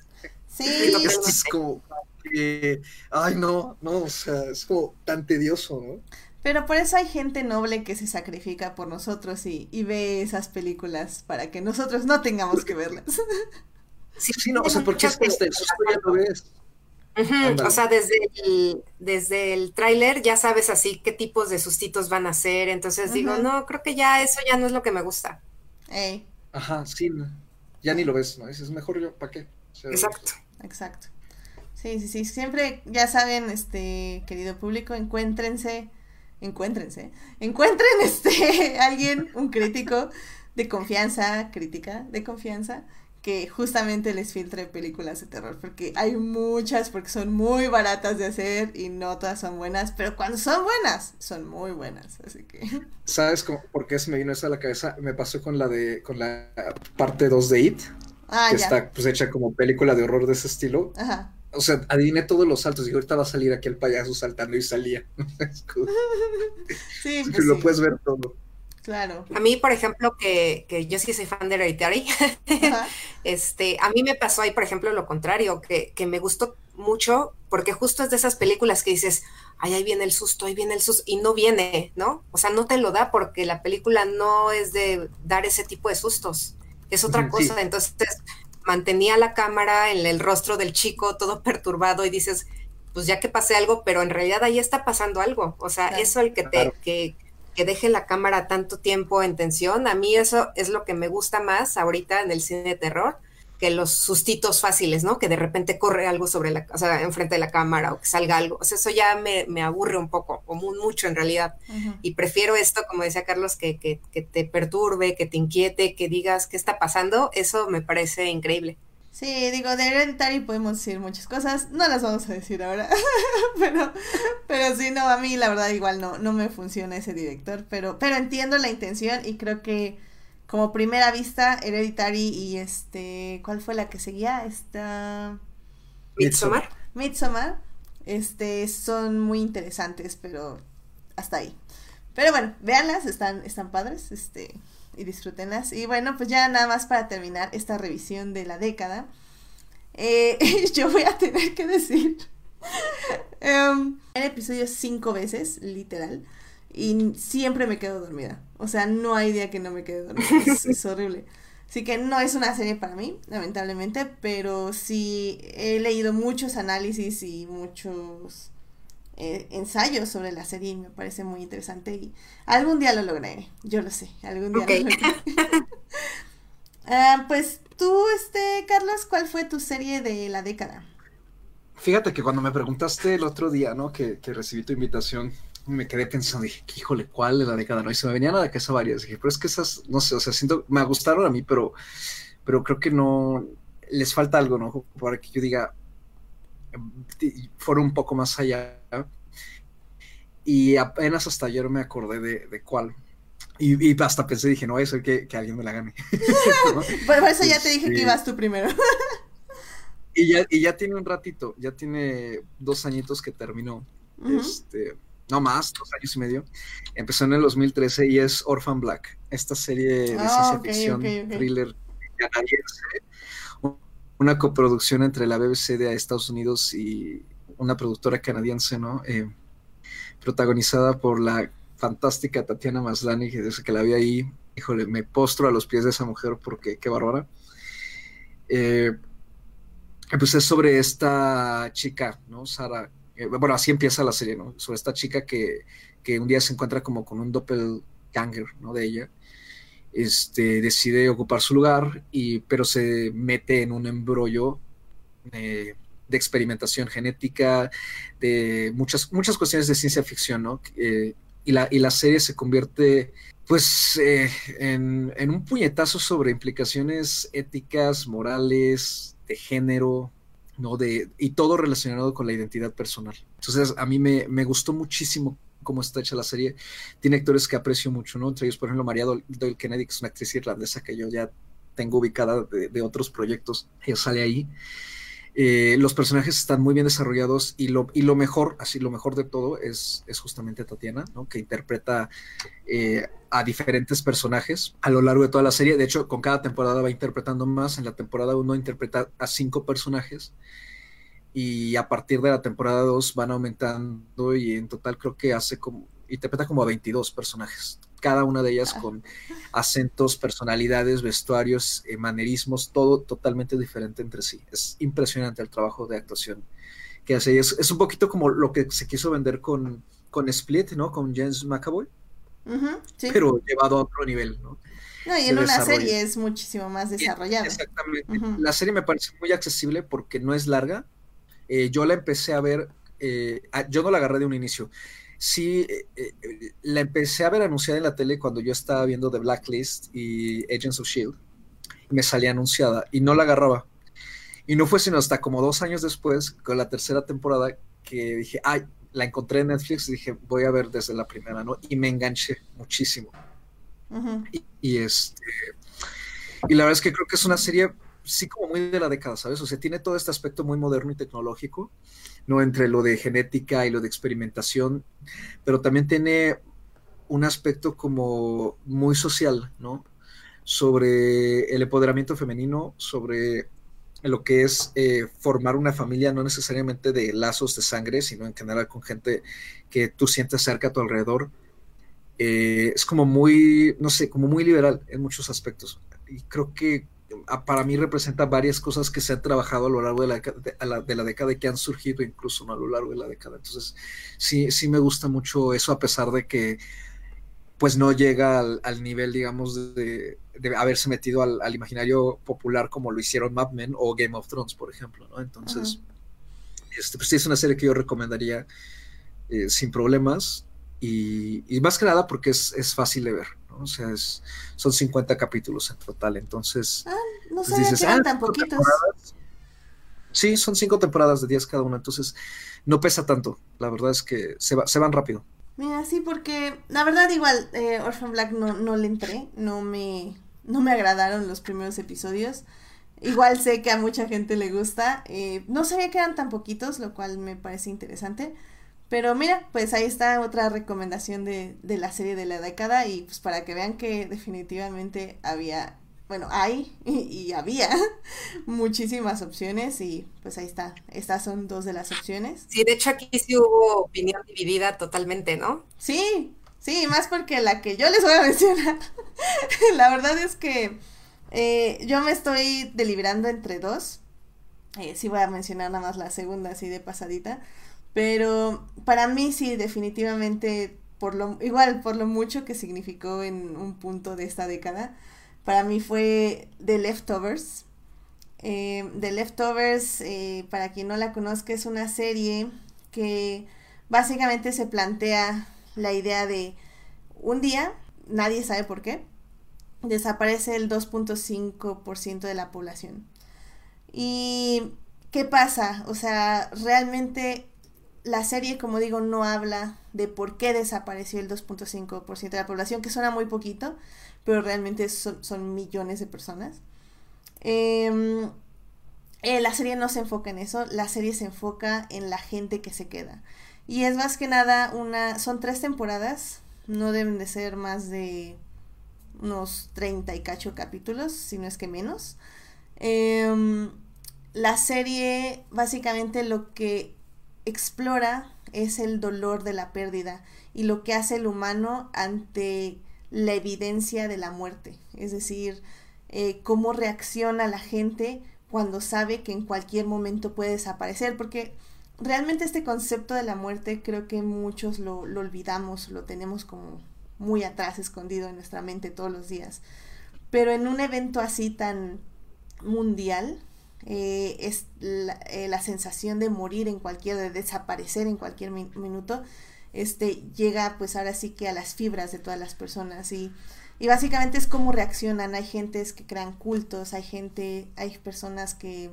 sí, es como, ay, no, no, o sea, es como tan tedioso, ¿no? Pero por eso hay gente noble que se sacrifica por nosotros y, y ve esas películas para que nosotros no tengamos que verlas. Sí, sí, no, o sea, porque es que este, eso ya lo ves. O sea, desde el, desde el tráiler ya sabes así qué tipos de sustitos van a ser. Entonces digo, no, creo que ya eso ya no es lo que me gusta. Ajá, sí, ya ni lo ves, ¿no? Dices, mejor yo, ¿para qué? Exacto. Exacto. Sí, sí, sí. Siempre, ya saben, este, querido público, encuéntrense, encuéntrense, encuentren este, alguien, un crítico de confianza, crítica de confianza, que justamente les filtre películas de terror, porque hay muchas, porque son muy baratas de hacer y no todas son buenas, pero cuando son buenas, son muy buenas, así que... ¿Sabes cómo, por qué se me vino eso a la cabeza? Me pasó con la de, con la parte 2 de It, ah, que está pues hecha como película de horror de ese estilo. Ajá. O sea, adiviné todos los saltos y ahorita va a salir aquí el payaso saltando y salía. sí, pues lo puedes ver todo. Claro. A mí, por ejemplo, que, que yo sí soy fan de Hereditary, este, a mí me pasó ahí, por ejemplo, lo contrario, que, que, me gustó mucho, porque justo es de esas películas que dices, ay, ahí viene el susto, ahí viene el susto, y no viene, ¿no? O sea, no te lo da porque la película no es de dar ese tipo de sustos, es otra cosa. Entonces, mantenía la cámara en el rostro del chico, todo perturbado, y dices, pues ya que pase algo, pero en realidad ahí está pasando algo. O sea, eso el que te, que, que deje la cámara tanto tiempo en tensión. A mí eso es lo que me gusta más ahorita en el cine de terror que los sustitos fáciles, ¿no? Que de repente corre algo sobre la, o sea, enfrente de la cámara o que salga algo. O sea, eso ya me, me aburre un poco, o muy, mucho en realidad. Y prefiero esto, como decía Carlos, que, que, que te perturbe, que te inquiete, que digas qué está pasando. Eso me parece increíble. Sí, digo, de Hereditary podemos decir muchas cosas, no las vamos a decir ahora, pero, pero sí, no, a mí la verdad igual no, no me funciona ese director, pero, pero entiendo la intención y creo que como primera vista, Hereditary y este, ¿cuál fue la que seguía? Esta... Midsommar. Midsommar, este, son muy interesantes, pero hasta ahí. Pero bueno, véanlas, están, están padres, este, y disfrútenlas. Y bueno, pues ya nada más para terminar esta revisión de la década, eh, yo voy a tener que decir um, el episodio cinco veces, literal, y siempre me quedo dormida. O sea, no hay día que no me quede dormida. Es, horrible. Así que no es una serie para mí, lamentablemente, pero sí he leído muchos análisis y muchos eh, ensayos sobre la serie y me parece muy interesante y algún día lo lograré, yo lo sé, algún día lo lograré. Ah, pues tú, este, Carlos, ¿cuál fue tu serie de la década? Fíjate que cuando me preguntaste el otro día, ¿no? Que, recibí tu invitación, me quedé pensando, dije, híjole, ¿cuál de la década? No, y se me venían a la cabeza varias. Dije, pero es que esas, no sé, o sea, siento, me gustaron a mí, pero, pero creo que no, les falta algo, ¿no? Para que yo diga, fueron un poco más allá. Y apenas hasta ayer me acordé de, cuál. Y, hasta pensé, dije, no voy a ser que, alguien me la gane. Por eso ya te dije que este, ibas tú primero. y, ya, y ya tiene un ratito, ya tiene dos añitos que terminó. Este, no más, dos años y medio. Empezó en el 2013 y es Orphan Black, esta serie de ah, ciencia ficción, thriller canadiense una coproducción entre la BBC de Estados Unidos y una productora canadiense, ¿no? Eh, protagonizada por la fantástica Tatiana Maslany, que desde que la vi ahí, híjole, me postro a los pies de esa mujer porque qué bárbara. Eh, pues es sobre esta chica, ¿no? Sara, eh, bueno, así empieza la serie, ¿no? Sobre esta chica que, que un día se encuentra como con un doppelganger, ¿no? De ella este, decide ocupar su lugar, y, pero se mete en un embrollo de experimentación genética, de muchas, muchas cuestiones de ciencia ficción, ¿no? Eh, y, la, y la serie se convierte pues eh, en, en, un puñetazo sobre implicaciones éticas, morales, de género, ¿no? De, y todo relacionado con la identidad personal. Entonces a mí me, me gustó muchísimo cómo está hecha la serie. Tiene actores que aprecio mucho, ¿no? Entre ellos, por ejemplo, María Doyle Kennedy, que es una actriz irlandesa que yo ya tengo ubicada de, otros proyectos. Ella sale ahí. Eh, los personajes están muy bien desarrollados y lo, y lo mejor, así lo mejor de todo es, es justamente Tatiana, ¿no? que interpreta eh, a diferentes personajes a lo largo de toda la serie. De hecho, con cada temporada va interpretando más. En la temporada 1 interpreta a cinco personajes y a partir de la temporada 2 van aumentando y en total creo que hace como interpreta como a 22 personajes, cada una de ellas ah. con acentos, personalidades, vestuarios, eh, manerismos, todo totalmente diferente entre sí. Es impresionante el trabajo de actuación que hace. Es, es un poquito como lo que se quiso vender con, con Split, ¿no? Con James McAvoy. Pero llevado a otro nivel, ¿no? No, y en una serie es muchísimo más desarrollada. Exactamente. La serie me parece muy accesible porque no es larga. Eh, yo la empecé a ver, eh, yo no la agarré de un inicio. Sí, eh, la empecé a ver anunciada en la tele cuando yo estaba viendo The Blacklist y Agents of Shield. me salía anunciada y no la agarraba. Y no fue sino hasta como dos años después, con la tercera temporada, que dije, ay, la encontré en Netflix y dije, voy a ver desde la primera, ¿no? Y me enganché muchísimo. y, este. Y la verdad es que creo que es una serie, sí, como muy de la década, ¿sabes? O sea, tiene todo este aspecto muy moderno y tecnológico, ¿no? Entre lo de genética y lo de experimentación, pero también tiene un aspecto como muy social, ¿no? Sobre el empoderamiento femenino, sobre lo que es eh, formar una familia, no necesariamente de lazos de sangre, sino en general con gente que tú sientes cerca a tu alrededor. Eh, es como muy, no sé, como muy liberal en muchos aspectos. Y creo que para mí representa varias cosas que se han trabajado a lo largo de la, de, la, década y que han surgido incluso a lo largo de la década. Entonces, sí, sí me gusta mucho eso, a pesar de que pues no llega al, nivel, digamos, de, haberse metido al, imaginario popular como lo hicieron Mad Men o Game of Thrones, por ejemplo, ¿no? Entonces, este, pues sí es una serie que yo recomendaría eh, sin problemas y, más que nada porque es, fácil de ver, ¿no? O sea, es, son 50 capítulos en total, entonces... Ah, no pues dices, ah, tan poquitos. Sí, son cinco temporadas de 10 cada una, entonces no pesa tanto, la verdad es que se, se van rápido. Mira, sí, porque la verdad igual eh, Orphan Black no, no le entré, no me, no me agradaron los primeros episodios. Igual sé que a mucha gente le gusta. Eh, no sabía que eran tan poquitos, lo cual me parece interesante. Pero mira, pues ahí está otra recomendación de, de la serie de la década y pues para que vean que definitivamente había bueno, hay y, había muchísimas opciones y pues ahí está, estas son dos de las opciones. Sí, de hecho aquí sí hubo opinión dividida totalmente, ¿no? Sí, sí, más porque la que yo les voy a mencionar, la verdad es que eh, yo me estoy deliberando entre dos, eh, sí voy a mencionar nada más la segunda así de pasadita, pero para mí sí, definitivamente, por lo, igual por lo mucho que significó en un punto de esta década, para mí fue The Leftovers. Eh, The Leftovers, eh, para quien no la conozca, es una serie que básicamente se plantea la idea de un día, nadie sabe por qué, desaparece el 2.5% de la población. ¿Y qué pasa? O sea, realmente la serie, como digo, no habla de por qué desapareció el 2.5% de la población, que suena muy poquito, pero realmente son, millones de personas. Em, eh, la serie no se enfoca en eso, la serie se enfoca en la gente que se queda. Y es más que nada una, son tres temporadas, no deben de ser más de unos 30 y cacho capítulos, si no es que menos. Em, la serie básicamente lo que explora es el dolor de la pérdida y lo que hace el humano ante la evidencia de la muerte, es decir, eh, cómo reacciona la gente cuando sabe que en cualquier momento puede desaparecer, porque realmente este concepto de la muerte creo que muchos lo, olvidamos, lo tenemos como muy atrás, escondido en nuestra mente todos los días. Pero en un evento así tan mundial, eh, es eh, la, sensación de morir en cualquier, de desaparecer en cualquier minuto, este, llega pues ahora sí que a las fibras de todas las personas y, y básicamente es cómo reaccionan. Hay gentes que crean cultos, hay gente, hay personas que,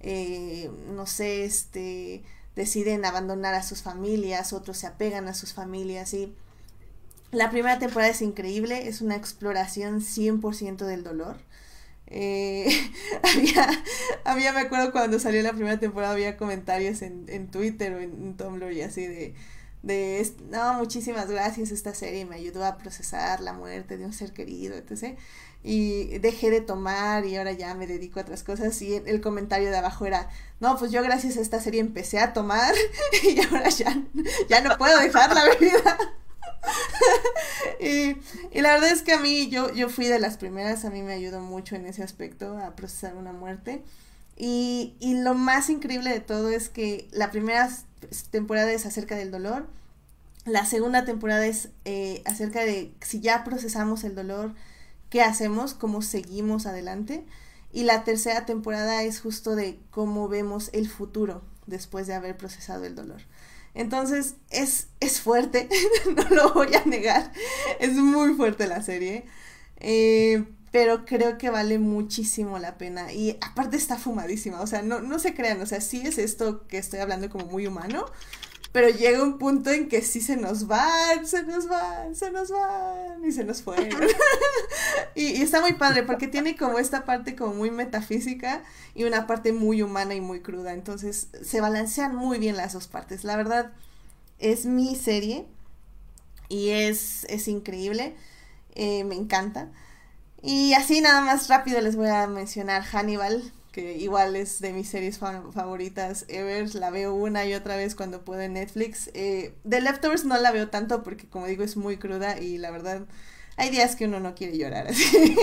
eh, no sé, este, deciden abandonar a sus familias, otros se apegan a sus familias y la primera temporada es increíble, es una exploración 100% del dolor. Eh, había, había, me acuerdo cuando salió la primera temporada, había comentarios en, en Twitter o en, en Tumblr y así de, de, no, muchísimas gracias, esta serie me ayudó a procesar la muerte de un ser querido, etc. Y dejé de tomar y ahora ya me dedico a otras cosas y el comentario de abajo era, no, pues yo gracias a esta serie empecé a tomar y ahora ya, ya no puedo dejar la bebida. y, la verdad es que a mí, yo, yo fui de las primeras, a mí me ayudó mucho en ese aspecto a procesar una muerte. Y, y lo más increíble de todo es que la primera temporada es acerca del dolor, la segunda temporada es eh, acerca de si ya procesamos el dolor, qué hacemos, cómo seguimos adelante. Y la tercera temporada es justo de cómo vemos el futuro después de haber procesado el dolor. Entonces es, es fuerte, no lo voy a negar, es muy fuerte la serie, eh, pero creo que vale muchísimo la pena. Y aparte está fumadísima, o sea, no, no se crean, o sea, sí es esto que estoy hablando como muy humano, pero llega un punto en que sí se nos van, se nos van, se nos van y se nos fueron. y, está muy padre porque tiene como esta parte como muy metafísica y una parte muy humana y muy cruda. Entonces se balancean muy bien las dos partes. La verdad es mi serie y es, es increíble. Eh, me encanta. Y así nada más rápido les voy a mencionar Hannibal, igual es de mis series favoritas ever, la veo una y otra vez cuando puedo en Netflix. Eh, The Leftovers no la veo tanto porque como digo es muy cruda y la verdad hay días que uno no quiere llorar así.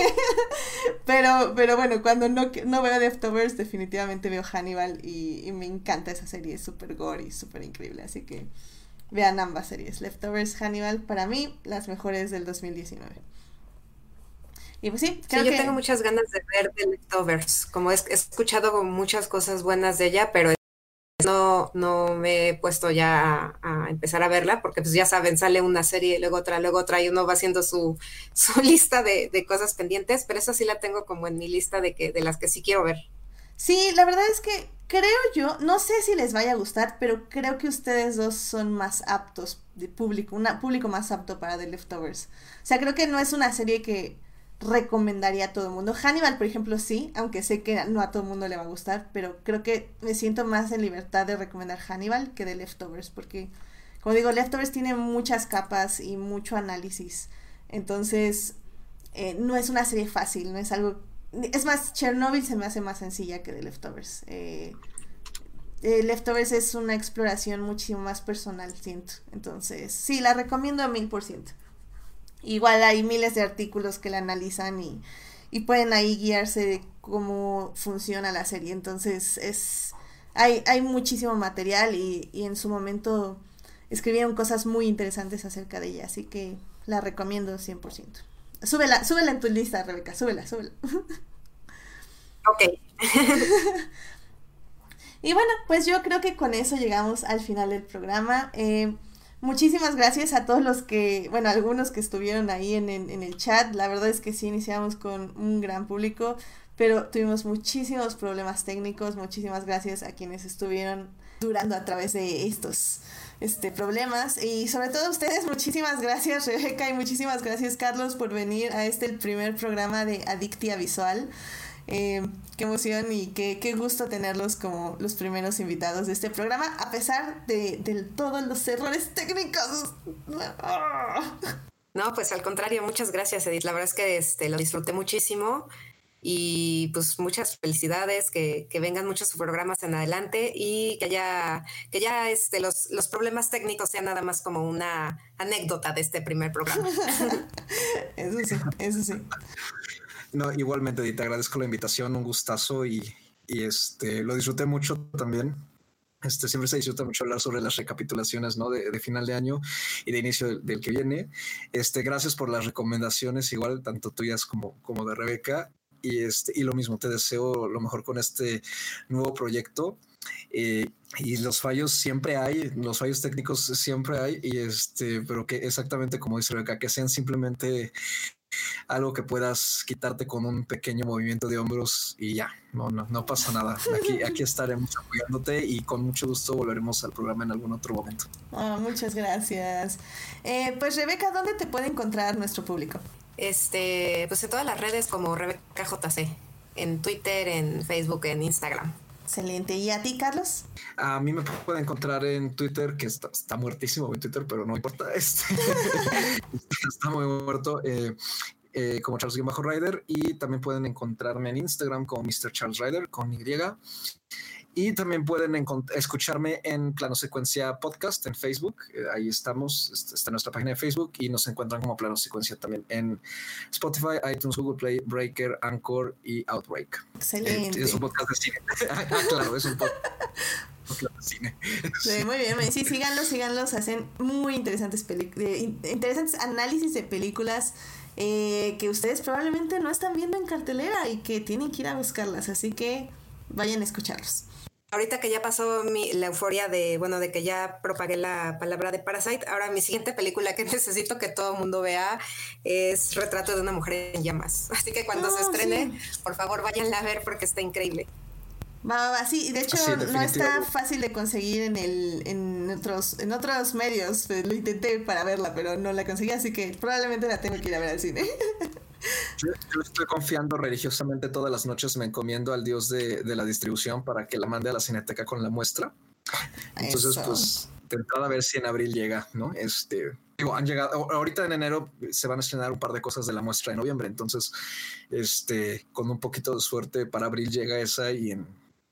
pero, pero bueno, cuando no, no veo Leftovers definitivamente veo Hannibal y, me encanta esa serie, es súper gore y súper increíble, así que vean ambas series, Leftovers, Hannibal, para mí las mejores del 2019. Y pues sí, creo yo tengo muchas ganas de ver The Leftovers. Como he, escuchado muchas cosas buenas de ella, pero no, no me he puesto ya a, empezar a verla, porque pues ya saben, sale una serie, luego otra, luego otra, y uno va haciendo su, su lista de, de, cosas pendientes, pero esa sí la tengo como en mi lista de que, de las que sí quiero ver. Sí, la verdad es que creo yo, no sé si les vaya a gustar, pero creo que ustedes dos son más aptos de público, un público más apto para The Leftovers. O sea, creo que no es una serie que recomendaría a todo el mundo. Hannibal, por ejemplo, sí, aunque sé que no a todo el mundo le va a gustar, pero creo que me siento más en libertad de recomendar Hannibal que de Leftovers, porque, como digo, Leftovers tiene muchas capas y mucho análisis. Entonces, eh, no es una serie fácil, no es algo... Es más, Chernobyl se me hace más sencilla que de Leftovers. Eh, eh, Leftovers es una exploración muchísimo más personal, siento. Entonces, sí, la recomiendo a mil por ciento. Igual hay miles de artículos que la analizan y, pueden ahí guiarse de cómo funciona la serie. Entonces es hay, hay muchísimo material y, en su momento escribieron cosas muy interesantes acerca de ella, así que la recomiendo 100%. Súbela, súbela en tu lista, Rebeca, súbela, súbela. Ok. y bueno, pues yo creo que con eso llegamos al final del programa. Eh, Muchísimas gracias a todos los que, bueno, algunos que estuvieron ahí en, en, el chat. La verdad es que sí iniciamos con un gran público, pero tuvimos muchísimos problemas técnicos. Muchísimas gracias a quienes estuvieron durando a través de estos este, problemas. Y sobre todo a ustedes, muchísimas gracias Rebeca y muchísimas gracias Carlos por venir a este el primer programa de Adictia Visual. Eh, qué emoción y qué, qué, gusto tenerlos como los primeros invitados de este programa, a pesar de, todos los errores técnicos. No, pues al contrario, muchas gracias, Edith. La verdad es que este, lo disfruté muchísimo y pues muchas felicidades, que, que, vengan muchos programas en adelante y que haya, que ya este, los, los problemas técnicos sean nada más como una anécdota de este primer programa. eso sí, eso sí. No, igualmente, te agradezco la invitación, un gustazo y, este, lo disfruté mucho también. Este, siempre se disfruta mucho hablar sobre las recapitulaciones ¿no? de, final de año y de inicio del, que viene. Este, gracias por las recomendaciones, igual tanto tuyas como, como de Rebeca. Y, este, y lo mismo, te deseo lo mejor con este nuevo proyecto. Eh, y los fallos siempre hay, los fallos técnicos siempre hay, y este, pero que exactamente como dice Rebeca, que sean simplemente algo que puedas quitarte con un pequeño movimiento de hombros y ya, no, no, no pasa nada. Aquí, aquí estaremos apoyándote y con mucho gusto volveremos al programa en algún otro momento. Ah, muchas gracias. Eh, pues Rebeca, ¿dónde te puede encontrar nuestro público? Este, pues en todas las redes como Rebeca JC, en Twitter, en Facebook, en Instagram. Excelente. ¿Y a ti, Carlos? A mí me pueden encontrar en Twitter, que está, muertísimo en Twitter, pero no importa. Este, está muy muerto. Eh, eh, como Charles Rider y también pueden encontrarme en Instagram como Mr. Charles Rider con Y. Y también pueden escucharme en Plano Secuencia Podcast en Facebook. Eh, ahí estamos, está nuestra página de Facebook y nos encuentran como Plano Secuencia también en Spotify, iTunes, Google Play, Breaker, Anchor y Outbreak. Excelente. es un podcast de cine. ah, claro, es un podcast. de cine. Sí, muy bien, sí, síganlos, síganlos, hacen muy interesantes interesantes análisis de películas eh, que ustedes probablemente no están viendo en cartelera y que tienen que ir a buscarlas, así que vayan a escucharlos. Ahorita que ya pasó mi, la euforia de, bueno, de que ya propagué la palabra de Parasite, ahora mi siguiente película que necesito que todo el mundo vea es Retrato de una mujer en llamas. Así que cuando se ah, estrene, por favor váyanla a ver porque está increíble. Va, va, sí, de hecho no está fácil de conseguir en el en otros en otros medios. Lo intenté para verla, pero no la conseguí, así que probablemente la tengo que ir a ver al cine. Yo, estoy confiando religiosamente todas las noches, me encomiendo al Dios de, la distribución para que la mande a la cineteca con la muestra. Entonces, pues, tentar a ver si en abril llega, ¿no? Este, digo, han llegado, ahorita en enero se van a estrenar un par de cosas de la muestra de noviembre, entonces, este, con un poquito de suerte para abril llega esa y en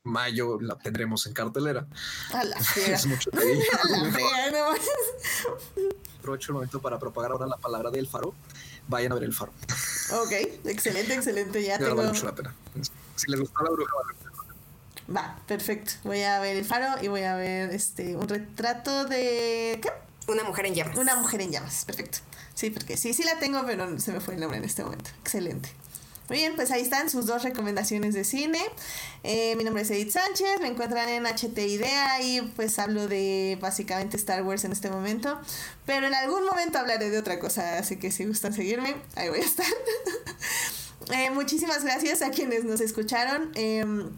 mayo la tendremos en cartelera. A la es mucho Aprovecho el momento para propagar ahora la palabra del faro. Vayan a ver el faro. Ok, excelente, excelente. Ya tengo. Vale mucho la pena. Si les gustó la bruja, vale. Va, perfecto. Voy a ver el faro y voy a ver este un retrato de ¿qué? Una mujer en llamas. Una mujer en llamas, perfecto. Sí, porque sí, sí la tengo, pero se me fue el nombre en este momento. Excelente. Muy bien, pues ahí están sus dos recomendaciones de cine. Eh, mi nombre es Edith Sánchez, me encuentran en HT Idea y pues hablo de básicamente Star Wars en este momento. Pero en algún momento hablaré de otra cosa, así que si gustan seguirme, ahí voy a estar. Eh, muchísimas gracias a quienes nos escucharon. Em,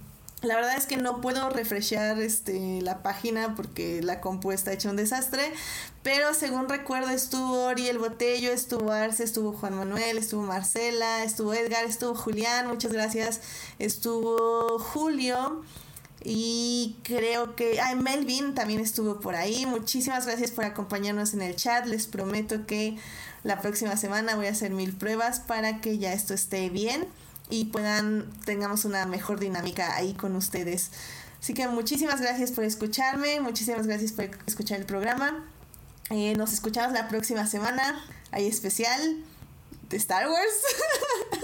la verdad es que no puedo refrescar este, la página porque la compu está hecha un desastre. Pero según recuerdo estuvo Ori el Botello, estuvo Arce, estuvo Juan Manuel, estuvo Marcela, estuvo Edgar, estuvo Julián, muchas gracias. Estuvo Julio. Y creo que. Ah, Melvin también estuvo por ahí. Muchísimas gracias por acompañarnos en el chat. Les prometo que la próxima semana voy a hacer mil pruebas para que ya esto esté bien y puedan, tengamos una mejor dinámica ahí con ustedes. Así que muchísimas gracias por escucharme, muchísimas gracias por escuchar el programa. Eh, nos escuchamos la próxima semana. Hay especial de Star Wars.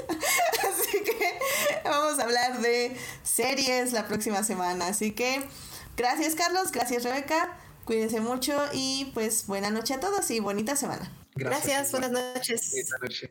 Así que vamos a hablar de series la próxima semana. Así que gracias Carlos, gracias Rebeca. Cuídense mucho y pues buena noche a todos y bonita semana. Gracias, buenas noches. Buenas noches.